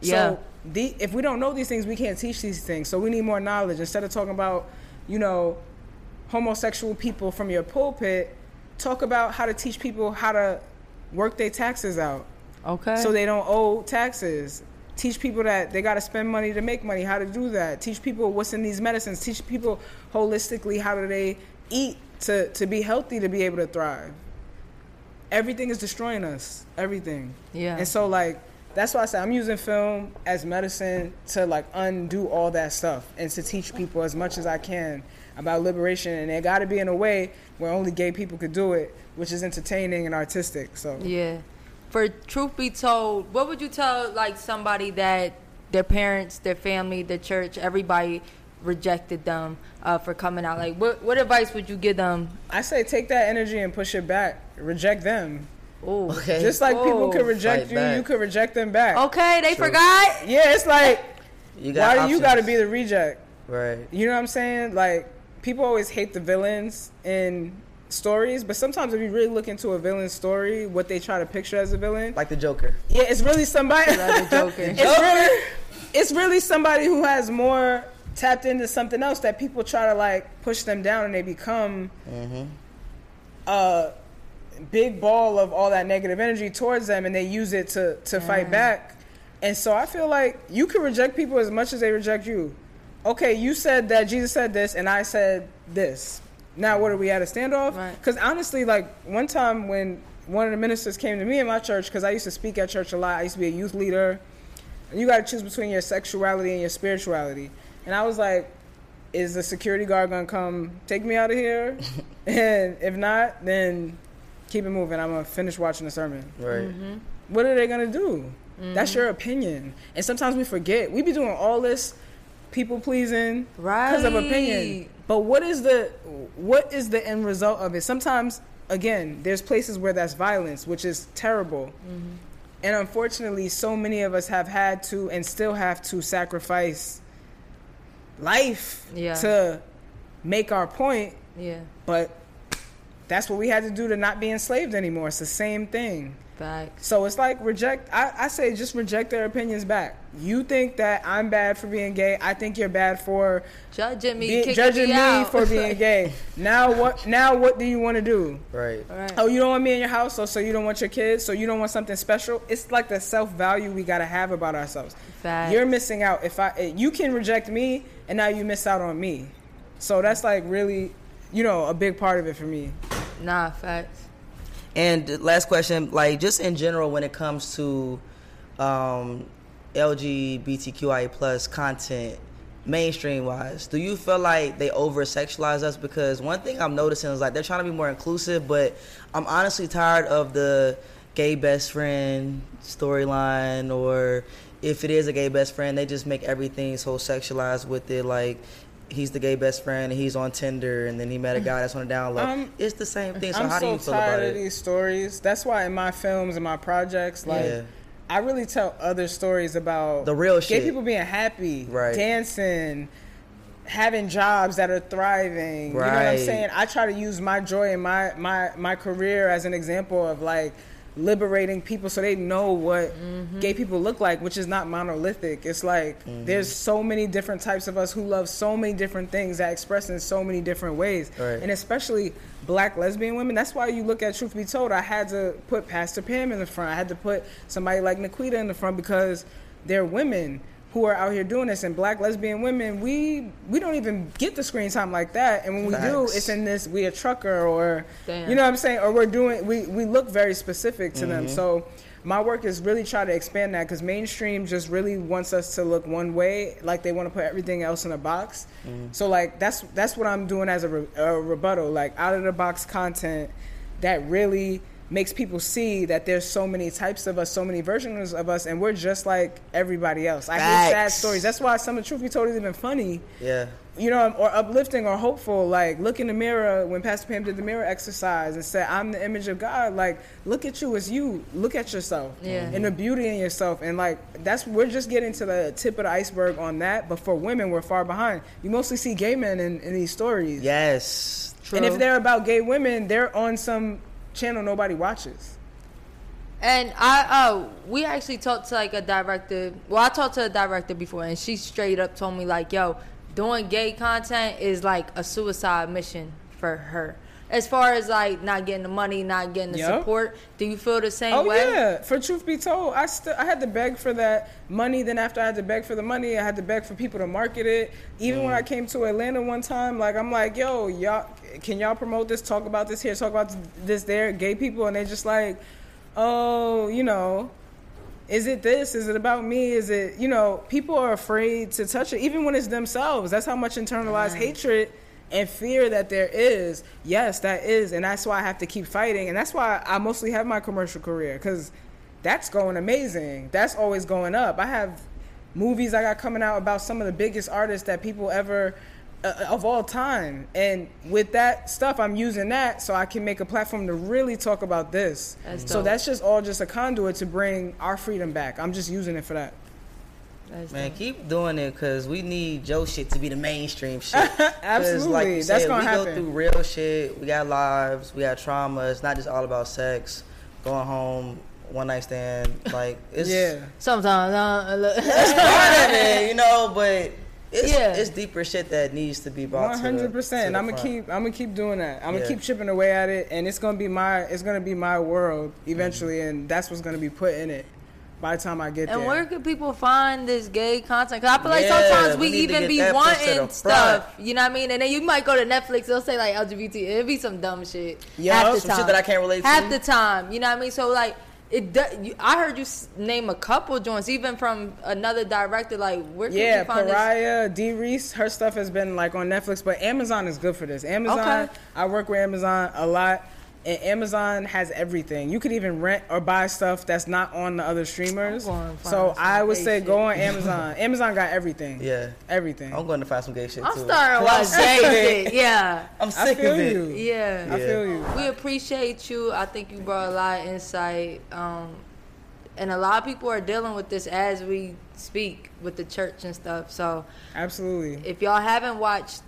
Yeah. So the, if we don't know these things, we can't teach these things. So we need more knowledge. Instead of talking about, you know, homosexual people from your pulpit, talk about how to teach people how to work their taxes out Okay. so they don't owe taxes. Teach people that they got to spend money to make money, how to do that. Teach people what's in these medicines. Teach people holistically how do they eat to, to be healthy, to be able to thrive. Everything is destroying us. Everything. Yeah. And so, like, that's why I say I'm using film as medicine to, like, undo all that stuff and to teach people as much as I can about liberation. And it got to be in a way where only gay people could do it, which is entertaining and artistic. So, Yeah. For truth be told, what would you tell like somebody that their parents, their family, the church, everybody rejected them uh, for coming out? Like, what what advice would you give them? I say take that energy and push it back. Reject them. Oh, Okay. Just like people Oh. could reject Fight you, back. you could reject them back. okay, they forgot. Yeah, it's like You why do you got to be the reject? right? You know what I'm saying? Like people always hate the villains in stories, but sometimes if you really look into a villain's story, what they try to picture as a villain, Like the Joker. yeah, it's really somebody. Like the Joker. it's really, it's really somebody who has more tapped into something else that people try to like push them down, and they become a big ball of all that negative energy towards them, and they use it to to fight back. And so I feel like you can reject people as much as they reject you. Okay, you said that Jesus said this, and I said this. Now, what are we at a standoff? Right. Because honestly, like one time when one of the ministers came to me in my church, because I used to speak at church a lot, I used to be a youth leader. You got to choose between your sexuality and your spirituality. And I was like, is the security guard gonna come take me out of here? and if not, then keep it moving. I'm gonna finish watching the sermon. Right. Mm-hmm. What are they gonna do? That's mm-hmm. your opinion. And sometimes we forget. We be doing all this people pleasing because of opinion. But what is the what is the end result of it? Sometimes again, there's places where that's violence, which is terrible. Mm-hmm. And unfortunately, so many of us have had to and still have to sacrifice life Yeah. to make our point. Yeah, But that's what we had to do to not be enslaved anymore. It's the same thing. Facts. So it's like reject. I, I say just reject their opinions back. You think that I'm bad for being gay. I think you're bad for Judging me, be, judging me, me, for being gay. Now what? Now what do you want to do? Right. Right. Oh, you don't want me in your house, so so you don't want your kids, so you don't want something special. It's like the self value we gotta have about ourselves. Facts. You're missing out. If I, eh, you can reject me, and now you miss out on me. So that's like really, you know, a big part of it for me. Nah, facts. And last question, like just in general, when it comes to um, LGBTQIA plus content, mainstream wise, do you feel like they over sexualize us? Because one thing I'm noticing is like they're trying to be more inclusive, but I'm honestly tired of the gay best friend storyline, or if it is a gay best friend, they just make everything so sexualized with it, like. He's the gay best friend, and he's on Tinder, and then he met a guy that's on the down low. Um, it's the same thing. So I'm how so do you feel tired about of it? these stories. That's why in my films and my projects, like Yeah. I really tell other stories about The real gay people being happy, Right. dancing, having jobs that are thriving. You know what I'm saying? I try to use my joy and my my my career as an example of like liberating people so they know what Mm-hmm. gay people look like which is not monolithic it's like Mm-hmm. there's so many different types of us who love so many different things that express in so many different ways Right. and especially black lesbian women that's why you look at truth be told i had to put pastor pam in the front i had to put somebody like Nikita in the front because they're women who are out here doing this. And black lesbian women we we don't even get the screen time like that. And when we do it's in this we a trucker or Damn. you know what i'm saying? Or we're doing we we look very specific to them. Mm-hmm. So my work is really try to expand that because mainstream just really wants us to look one way like they want to put everything else in a box. Mm-hmm. So like that's that's what i'm doing as a, re- a rebuttal like out of the box content that really makes people see that there's so many types of us, so many versions of us, and we're just like everybody else. I hear sad stories. That's why some of the truth be told is even funny. Yeah. You know, or uplifting or hopeful. Like, look in the mirror when Pastor Pam did the mirror exercise and said, I'm the image of God. Like, look at you as you. Look at yourself. Yeah. Mm-hmm. And the beauty in yourself. And, like, that's, we're just getting to the tip of the iceberg on that. But for women, we're far behind. You mostly see gay men in, in these stories. Yes. True. And if they're about gay women, they're on some channel nobody watches. And I, uh, we actually talked to like a director. Well, I talked to a director before, and she straight up told me like, "Yo, doing gay content is like a suicide mission for her." As far as like not getting the money, not getting the Yup. support, do you feel the same Oh way? yeah. For truth be told, I still I had to beg for that money. Then after I had to beg for the money, I had to beg for people to market it. Even when I Mm. came to Atlanta one time, like I'm like, yo, y'all, can y'all promote this? Talk about this here. Talk about this there. Gay people, and they're just like, oh, you know. Is it this? Is it about me? Is it, you know, people are afraid to touch it, even when it's themselves. That's how much internalized hatred and fear that there is. Yes, that is. And that's why I have to keep fighting. And that's why I mostly have my commercial career because that's going amazing. That's always going up. I have movies I got coming out about some of the biggest artists that people ever uh, of all time. And with that stuff, I'm using that so I can make a platform to really talk about this. That's so that's just all just a conduit to bring our freedom back. I'm just using it for that. That's Man, dope. keep doing it because we need Joe shit to be the mainstream shit. Absolutely. like you That's said, gonna we happen. go through real shit. We got lives. We got trauma. It's not just all about sex. Going home, one night stand. Like it's Yeah. Sometimes, uh, look- it's part of it, you know. But it's Yeah. it's deeper shit that needs to be brought. One to the- hundred percent. to I'm gonna front. keep. I'm gonna keep doing that. I'm gonna keep chipping away at it, and it's gonna be my. It's gonna be my world eventually, Mm-hmm. and that's what's gonna be put in it by the time I get And there. And where can people find this gay content? Cause I feel like Yeah, sometimes we, we even be that pushed to the wanting stuff, you know what I mean? And then you might go to Netflix, they'll say like LGBT, it'll be some dumb shit. Yeah, half the some time. shit that I can't relate to. Half the time, you know what I mean? So like, it. do- I heard you name a couple joints, even from another director. Like, where can yeah, you find this? Pariah, Dee Rees, her stuff has been like on Netflix, but Amazon is good for this. Amazon, Okay. I work with Amazon a lot, and Amazon has everything. You could even rent or buy stuff that's not on the other streamers. I'm going to find So I would say shit. go on Amazon. Amazon got everything. Yeah, everything. I'm going to find some gay shit I'm too. starting to 'Cause watch I'm sick of gay it. shit. Yeah. I'm I sick feel of it. you. Yeah. I feel you. We appreciate you. I think you brought a lot of insight. Um, and a lot of people are dealing with this as we speak with the church and stuff. So Absolutely. if y'all haven't watched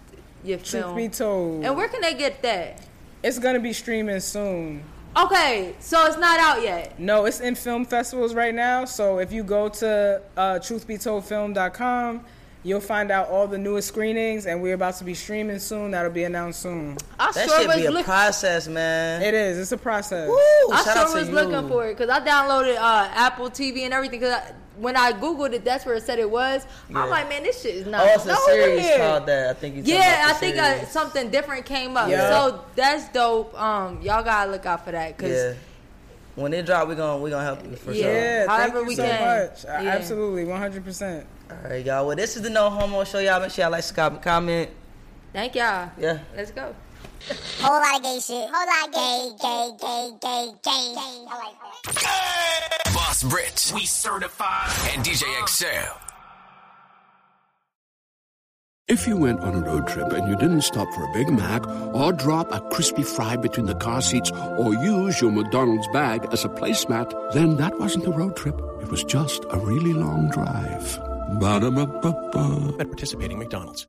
your Truth film, be told, and where can they get that? It's gonna be streaming soon. Okay, so it's not out yet. No, it's in film festivals right now. So if you go to uh, truthbetoldfilm.com, you'll find out all the newest screenings, and we're about to be streaming soon. That'll be announced soon. I That sure should was be a look- process, man. It is. It's a process. Woo! I sure was you. looking for it because I downloaded uh, Apple TV and everything. Because when I googled it, that's where it said it was. Yeah. I'm like, man, this shit is not. Oh, it's a series here. called that. I think you. Yeah, I think uh, something different came up. Yeah. So that's dope. Um, y'all gotta look out for that because Yeah. When it drop, we gonna we gonna help you for Yeah. sure. Yeah, However thank you we so can. much. Uh, Yeah. Absolutely, 100%. All right, y'all. Well, this is the No Homo Show. Y'all make sure y'all like, subscribe, comment. thank y'all. Yeah. Let's go. Whole lot of gay shit. Whole lot of gay, gay, gay, gay, gay. I like that. Boss Britt. We certified. And DJ eXeL. If you went on a road trip and you didn't stop for a Big Mac or drop a crispy fry between the car seats or use your McDonald's bag as a placemat, then that wasn't a road trip. It was just a really long drive. Ba-da-ba-ba-ba. At participating McDonald's.